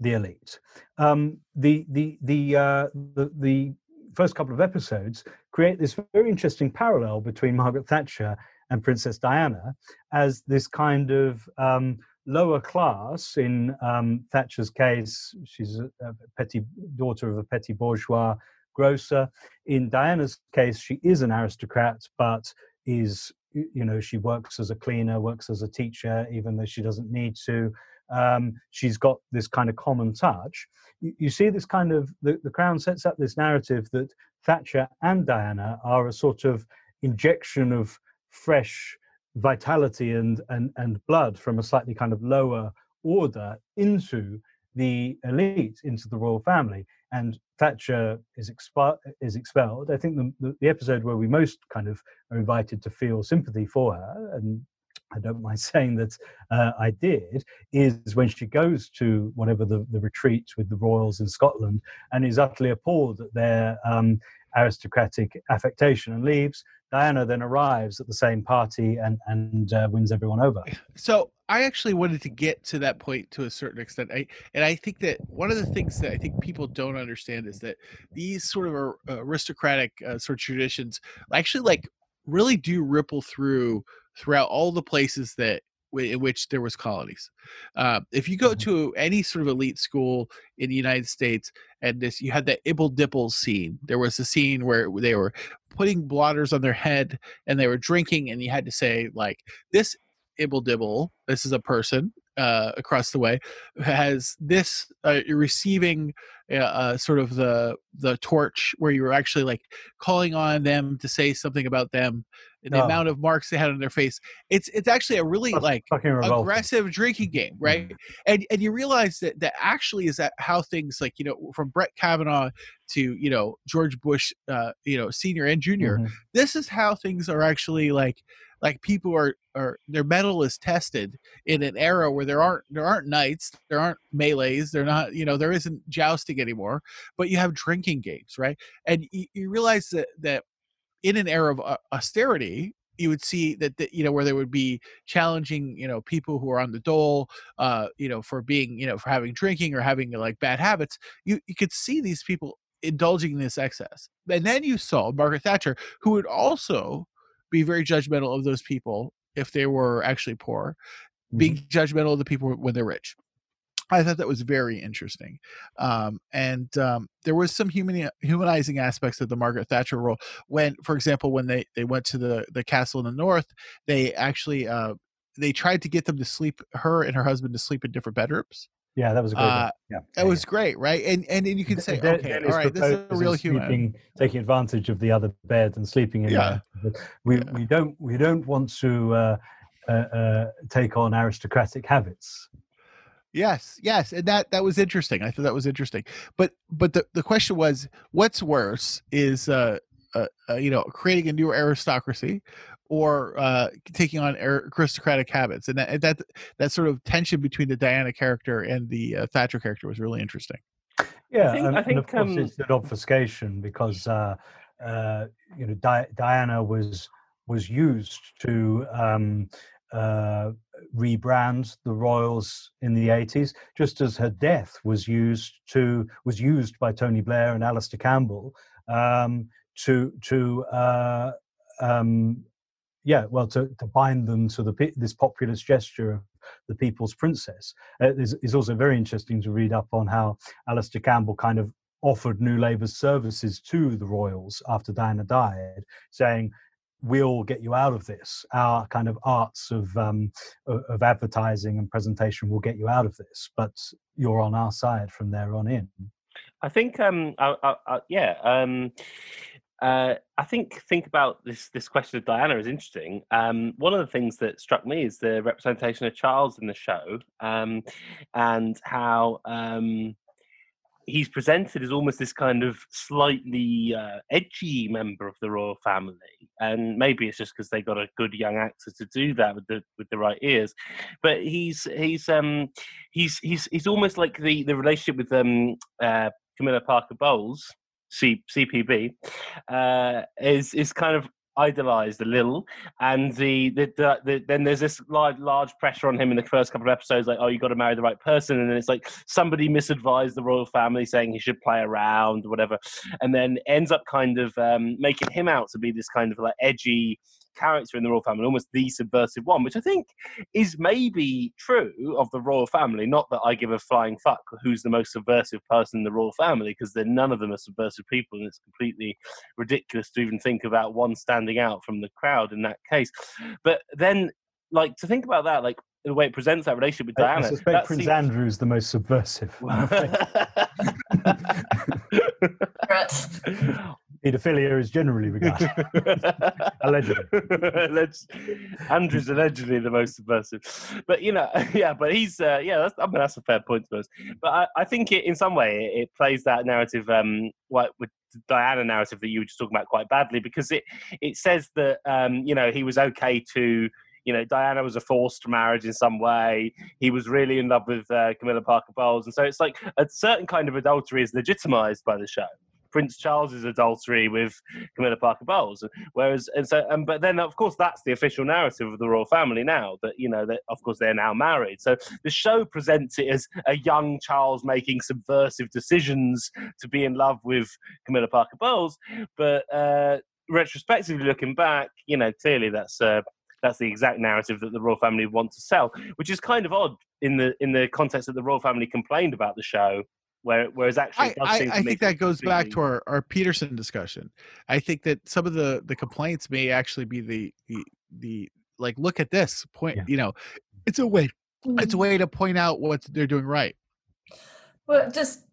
the elite. Um, the the the, uh, the the first couple of episodes create this very interesting parallel between Margaret Thatcher and Princess Diana as this kind of um, lower class. In um, Thatcher's case, she's a, a, petty daughter of a petty bourgeois grocer. In Diana's case, she is an aristocrat, but is you know she works as a cleaner, works as a teacher, even though she doesn't need to. Um, she's got this kind of common touch. You, you see this kind of the, the Crown sets up this narrative that Thatcher and Diana are a sort of injection of fresh vitality and, and, and blood from a slightly kind of lower order into the elite, into the royal family. And Thatcher is, expi- is expelled. I think the, the, episode where we most kind of are invited to feel sympathy for her, and I don't mind saying that uh, I did, is when she goes to whatever the, the retreat with the royals in Scotland and is utterly appalled at their um, aristocratic affectation and leaves. Diana then arrives at the same party and and uh, wins everyone over. So I actually wanted to get to that point to a certain extent. I and I think that one of the things that I think people don't understand is that these sort of aristocratic uh, sort of traditions actually like really do ripple through throughout all the places that in which there was colonies. Uh, if you go mm-hmm. to any sort of elite school in the United States, and this you had the Ibble Dibble scene. There was a scene where they were putting blotters on their head and they were drinking, and you had to say like this Ibble Dibble. This is a person uh, across the way has this uh, receiving uh, uh, sort of the the torch where you were actually like calling on them to say something about them the oh. amount of marks they had on their face it's it's actually a really That's like aggressive drinking game right mm. and and you realize that that actually is that how things like you know from brett kavanaugh to you know george bush uh you know senior and junior mm-hmm. this is how things are actually like like people are are their metal is tested in an era where there aren't there aren't knights there aren't melees they're not you know there isn't jousting anymore but you have drinking games right and you, you realize that that in an era of uh, austerity you would see that the, you know where there would be challenging you know people who are on the dole uh you know for being you know for having drinking or having like bad habits you you could see these people indulging in this excess and then you saw margaret thatcher who would also be very judgmental of those people if they were actually poor, mm-hmm. being judgmental of the people when they're rich. I thought that was very interesting, um, and um, there was some human, humanizing aspects of the Margaret Thatcher role. When, for example, when they, they went to the, the castle in the north, they actually uh, they tried to get them to sleep, her and her husband to sleep in different bedrooms. Yeah, that was great. Uh, yeah, that yeah, was yeah. great, right? And and then you can say, okay, all right, this is a real human sleeping, taking advantage of the other bed and sleeping in yeah. We we don't we don't want to uh, uh, uh, take on aristocratic habits. Yes, yes, and that that was interesting. I thought that was interesting. But but the the question was, what's worse is uh, uh, uh, you know creating a new aristocracy or uh, taking on aristocratic habits, and that, that that sort of tension between the Diana character and the uh, Thatcher character was really interesting. Yeah, I think, and, I think, and of course um, it's an obfuscation because uh, uh, you know Di- Diana was was used to um, uh, rebrand the royals in the 80s, just as her death was used to was used by Tony Blair and Alastair Campbell um, to to uh, um, yeah, well, to, to bind them to the this populist gesture of the people's princess. Uh, it's, it's also very interesting to read up on how Alastair Campbell kind of offered New Labour's services to the royals after Diana died, saying, we'll get you out of this. Our kind of arts of um, of advertising and presentation will get you out of this, but you're on our side from there on in. I think, um, I, I, I, yeah, um, uh, I think think about this this question of Diana is interesting. Um, one of the things that struck me is the representation of Charles in the show, um, and how um, he's presented as almost this kind of slightly uh, edgy member of the royal family, and maybe it's just because they got a good young actor to do that with the with the right ears. But he's he's um he's he's he's almost like the the relationship with um uh, Camilla Parker Bowles. C- CPB uh, is is kind of idolized a little and the, the, the, the, then there's this large large pressure on him in the first couple of episodes like oh you got to marry the right person and then it's like somebody misadvised the royal family saying he should play around or whatever and then ends up kind of um, making him out to be this kind of like edgy character in the royal family, almost the subversive one, which I think is maybe true of the royal family. Not that I give a flying fuck who's the most subversive person in the royal family, because then none of them are subversive people, and it's completely ridiculous to even think about one standing out from the crowd in that case. But then, like to think about that, like the way it presents that relationship with Diana. I suspect Prince seems... Andrew is the most subversive. Paedophilia is generally regarded allegedly. Andrew's allegedly the most subversive, but you know, yeah, but he's uh, yeah. That's, I mean, that's a fair point, I suppose. But I, I think it, in some way, it, it plays that narrative, um, what with Diana narrative that you were just talking about quite badly, because it it says that um, you know he was okay to you know, Diana was a forced marriage in some way. He was really in love with uh, Camilla Parker Bowles, and so it's like a certain kind of adultery is legitimized by the show. Prince Charles's adultery with Camilla Parker Bowles. Whereas, and so, and but then of course that's the official narrative of the royal family now. That you know that of course they're now married. So the show presents it as a young Charles making subversive decisions to be in love with Camilla Parker Bowles, but. Uh, retrospectively looking back, you know, clearly that's uh, that's the exact narrative that the royal family want to sell, which is kind of odd in the in the context that the royal family complained about the show where, whereas actually, I, I, I think that goes back to our, our Peterson discussion. I think that some of the the complaints may actually be the the the like look at this point. Yeah. You know, it's a way it's a mm. way to point out what they're doing right. Well, just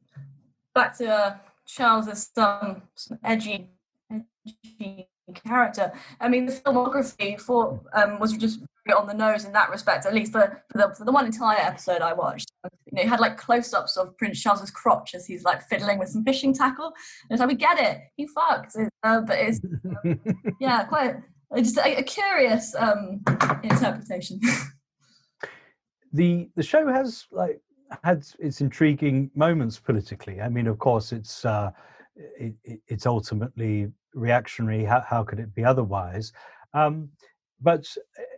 back to uh, Charles some, some edgy, edgy character. I mean, the filmography for um, was just on the nose in that respect, at least for, for, the, for the one entire episode I watched. You know, it had like close-ups of Prince Charles's crotch as he's like fiddling with some fishing tackle. And it's like, we get it, he fucked. Uh, but it's, um, yeah, quite just a, a curious um, interpretation. the the show has like had its intriguing moments politically. I mean, of course, it's uh, it, it's ultimately reactionary. How, how could it be otherwise? Um, but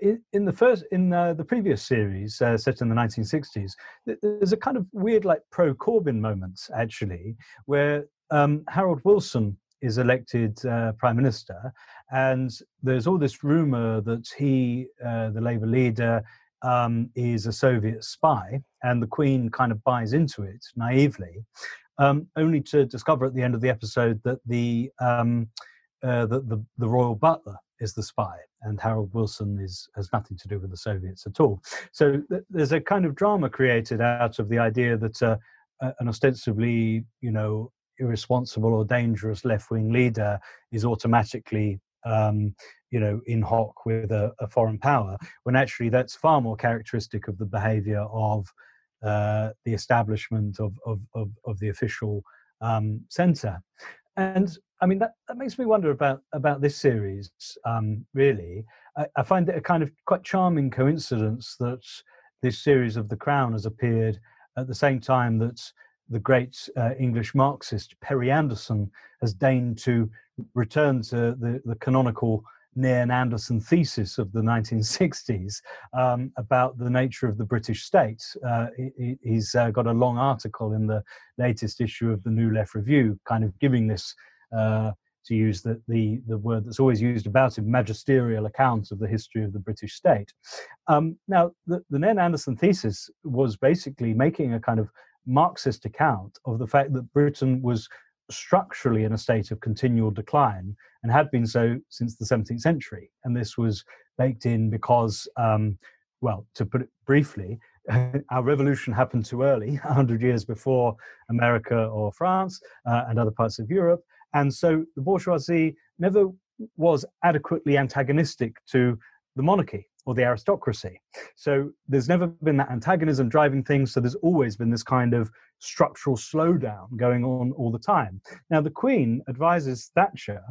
in, in, the first, in uh, the previous series uh, set in the 1960s, there's a kind of weird, like pro Corbyn moments actually, where um, Harold Wilson is elected uh, prime minister, and there's all this rumor that he, uh, the Labour leader, um, is a Soviet spy, and the Queen kind of buys into it naively, um, only to discover at the end of the episode that the um, uh, the, the royal butler is the spy, and Harold Wilson is has nothing to do with the Soviets at all. So th- there's a kind of drama created out of the idea that uh, an ostensibly, you know, irresponsible or dangerous left-wing leader is automatically, um, you know, in hoc with a, a, foreign power, when actually that's far more characteristic of the behaviour of uh, the establishment of of of, of the official um, centre. And I mean, that, that makes me wonder about about this series. Um, really, I, I, find it a kind of quite charming coincidence that this series of The Crown has appeared at the same time that the great uh, English Marxist Perry Anderson has deigned to return to the, the canonical Nairn Anderson thesis of the 1960s um, about the nature of the British state. Uh, he, he's uh, got a long article in the latest issue of the New Left Review, kind of giving this, uh, to use the, the, the word that's always used about him, magisterial account of the history of the British state. Um, now, the, the Nairn Anderson thesis was basically making a kind of Marxist account of the fact that Britain was structurally in a state of continual decline and had been so since the 17th century. And this was baked in because, um, well, to put it briefly, our revolution happened too early, 100 years before America or France uh, and other parts of Europe. And so the bourgeoisie never was adequately antagonistic to the monarchy or the aristocracy. So there's never been that antagonism driving things. So there's always been this kind of structural slowdown going on all the time. Now, the Queen advises Thatcher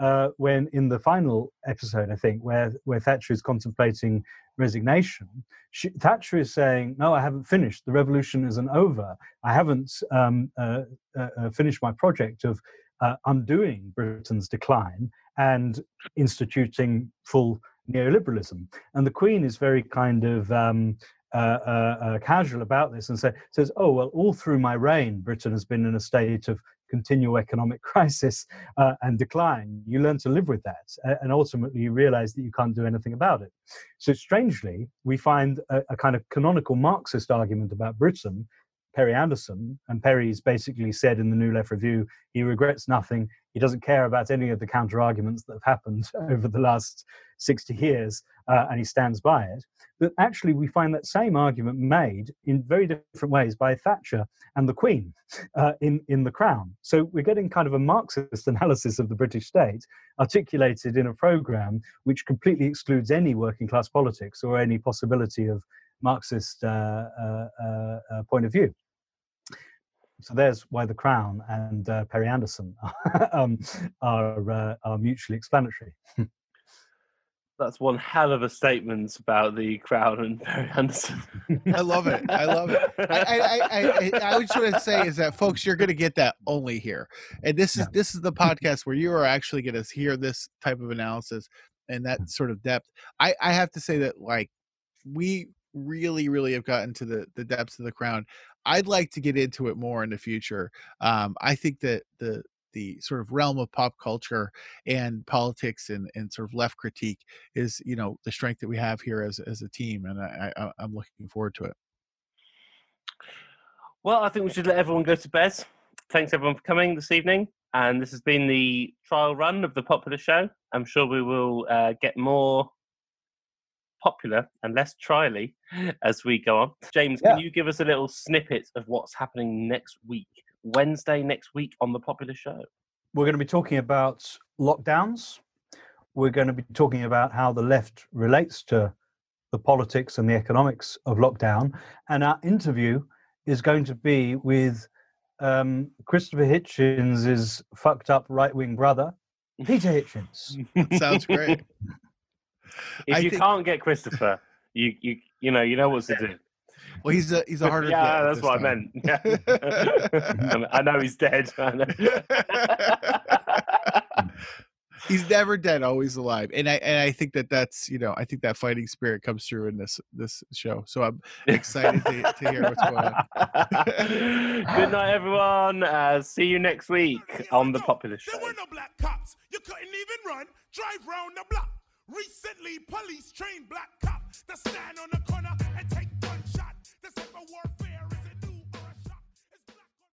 uh, when in the final episode, I think, where, where Thatcher is contemplating resignation, she, Thatcher is saying, No, I haven't finished. The revolution isn't over. I haven't um, uh, uh, uh finished my project of uh, undoing Britain's decline and instituting full neoliberalism. And the Queen is very kind of um, uh, uh, uh, casual about this and say, says, oh, well, all through my reign, Britain has been in a state of continual economic crisis uh, and decline. You learn to live with that. and ultimately, you realize that you can't do anything about it. So, strangely, we find a, a kind of canonical Marxist argument about Britain Perry Anderson, and Perry's basically said in the New Left Review he regrets nothing. He doesn't care about any of the counter arguments that have happened over the last 60 years, uh, and he stands by it. But actually, we find that same argument made in very different ways by Thatcher and the Queen uh, in, in The Crown. So we're getting kind of a Marxist analysis of the British state articulated in a program which completely excludes any working class politics or any possibility of Marxist uh, uh, uh, uh point of view so there's why the Crown and uh, Perry Anderson um, are uh, are mutually explanatory. That's one hell of a statement about the Crown and Perry Anderson. I love it. I love it. I, I, I, I, I just want to say is that folks, you're going to get that only here, and this is yeah. this is the podcast where you are actually going to hear this type of analysis and that sort of depth. I, I have to say that like we really really have gotten to the the depths of the crown i'd like to get into it more in the future. Um i think that the the sort of realm of pop culture and politics and, and sort of left critique is you know the strength that we have here as, as a team and I, I i'm looking forward to it. Well i think we should let everyone go to bed. Thanks everyone for coming this evening and this has been the trial run of the popular show. I'm sure we will uh, get more popular and less trially as we go on. James, yeah. can you give us a little snippet of what's happening next week, Wednesday next week on the popular show? We're going to be talking about lockdowns. We're going to be talking about how the left relates to the politics and the economics of lockdown. And our interview is going to be with um, Christopher Hitchens' fucked up right wing brother, Peter Hitchens. Sounds great. If I you think... can't get Christopher, you you you know you know what to do. Well, he's a he's a harder. yeah, that's what time. I meant. Yeah. I know he's dead. he's never dead, always alive, and I and I think that that's you know I think that fighting spirit comes through in this this show. So I'm excited to, to hear what's going on. Good night, everyone. Uh, see you next week on the Popular Show. There were no black cops. You couldn't even run. Drive round the block. Recently, police trained black cop to stand on the corner and take gunshot. The civil war.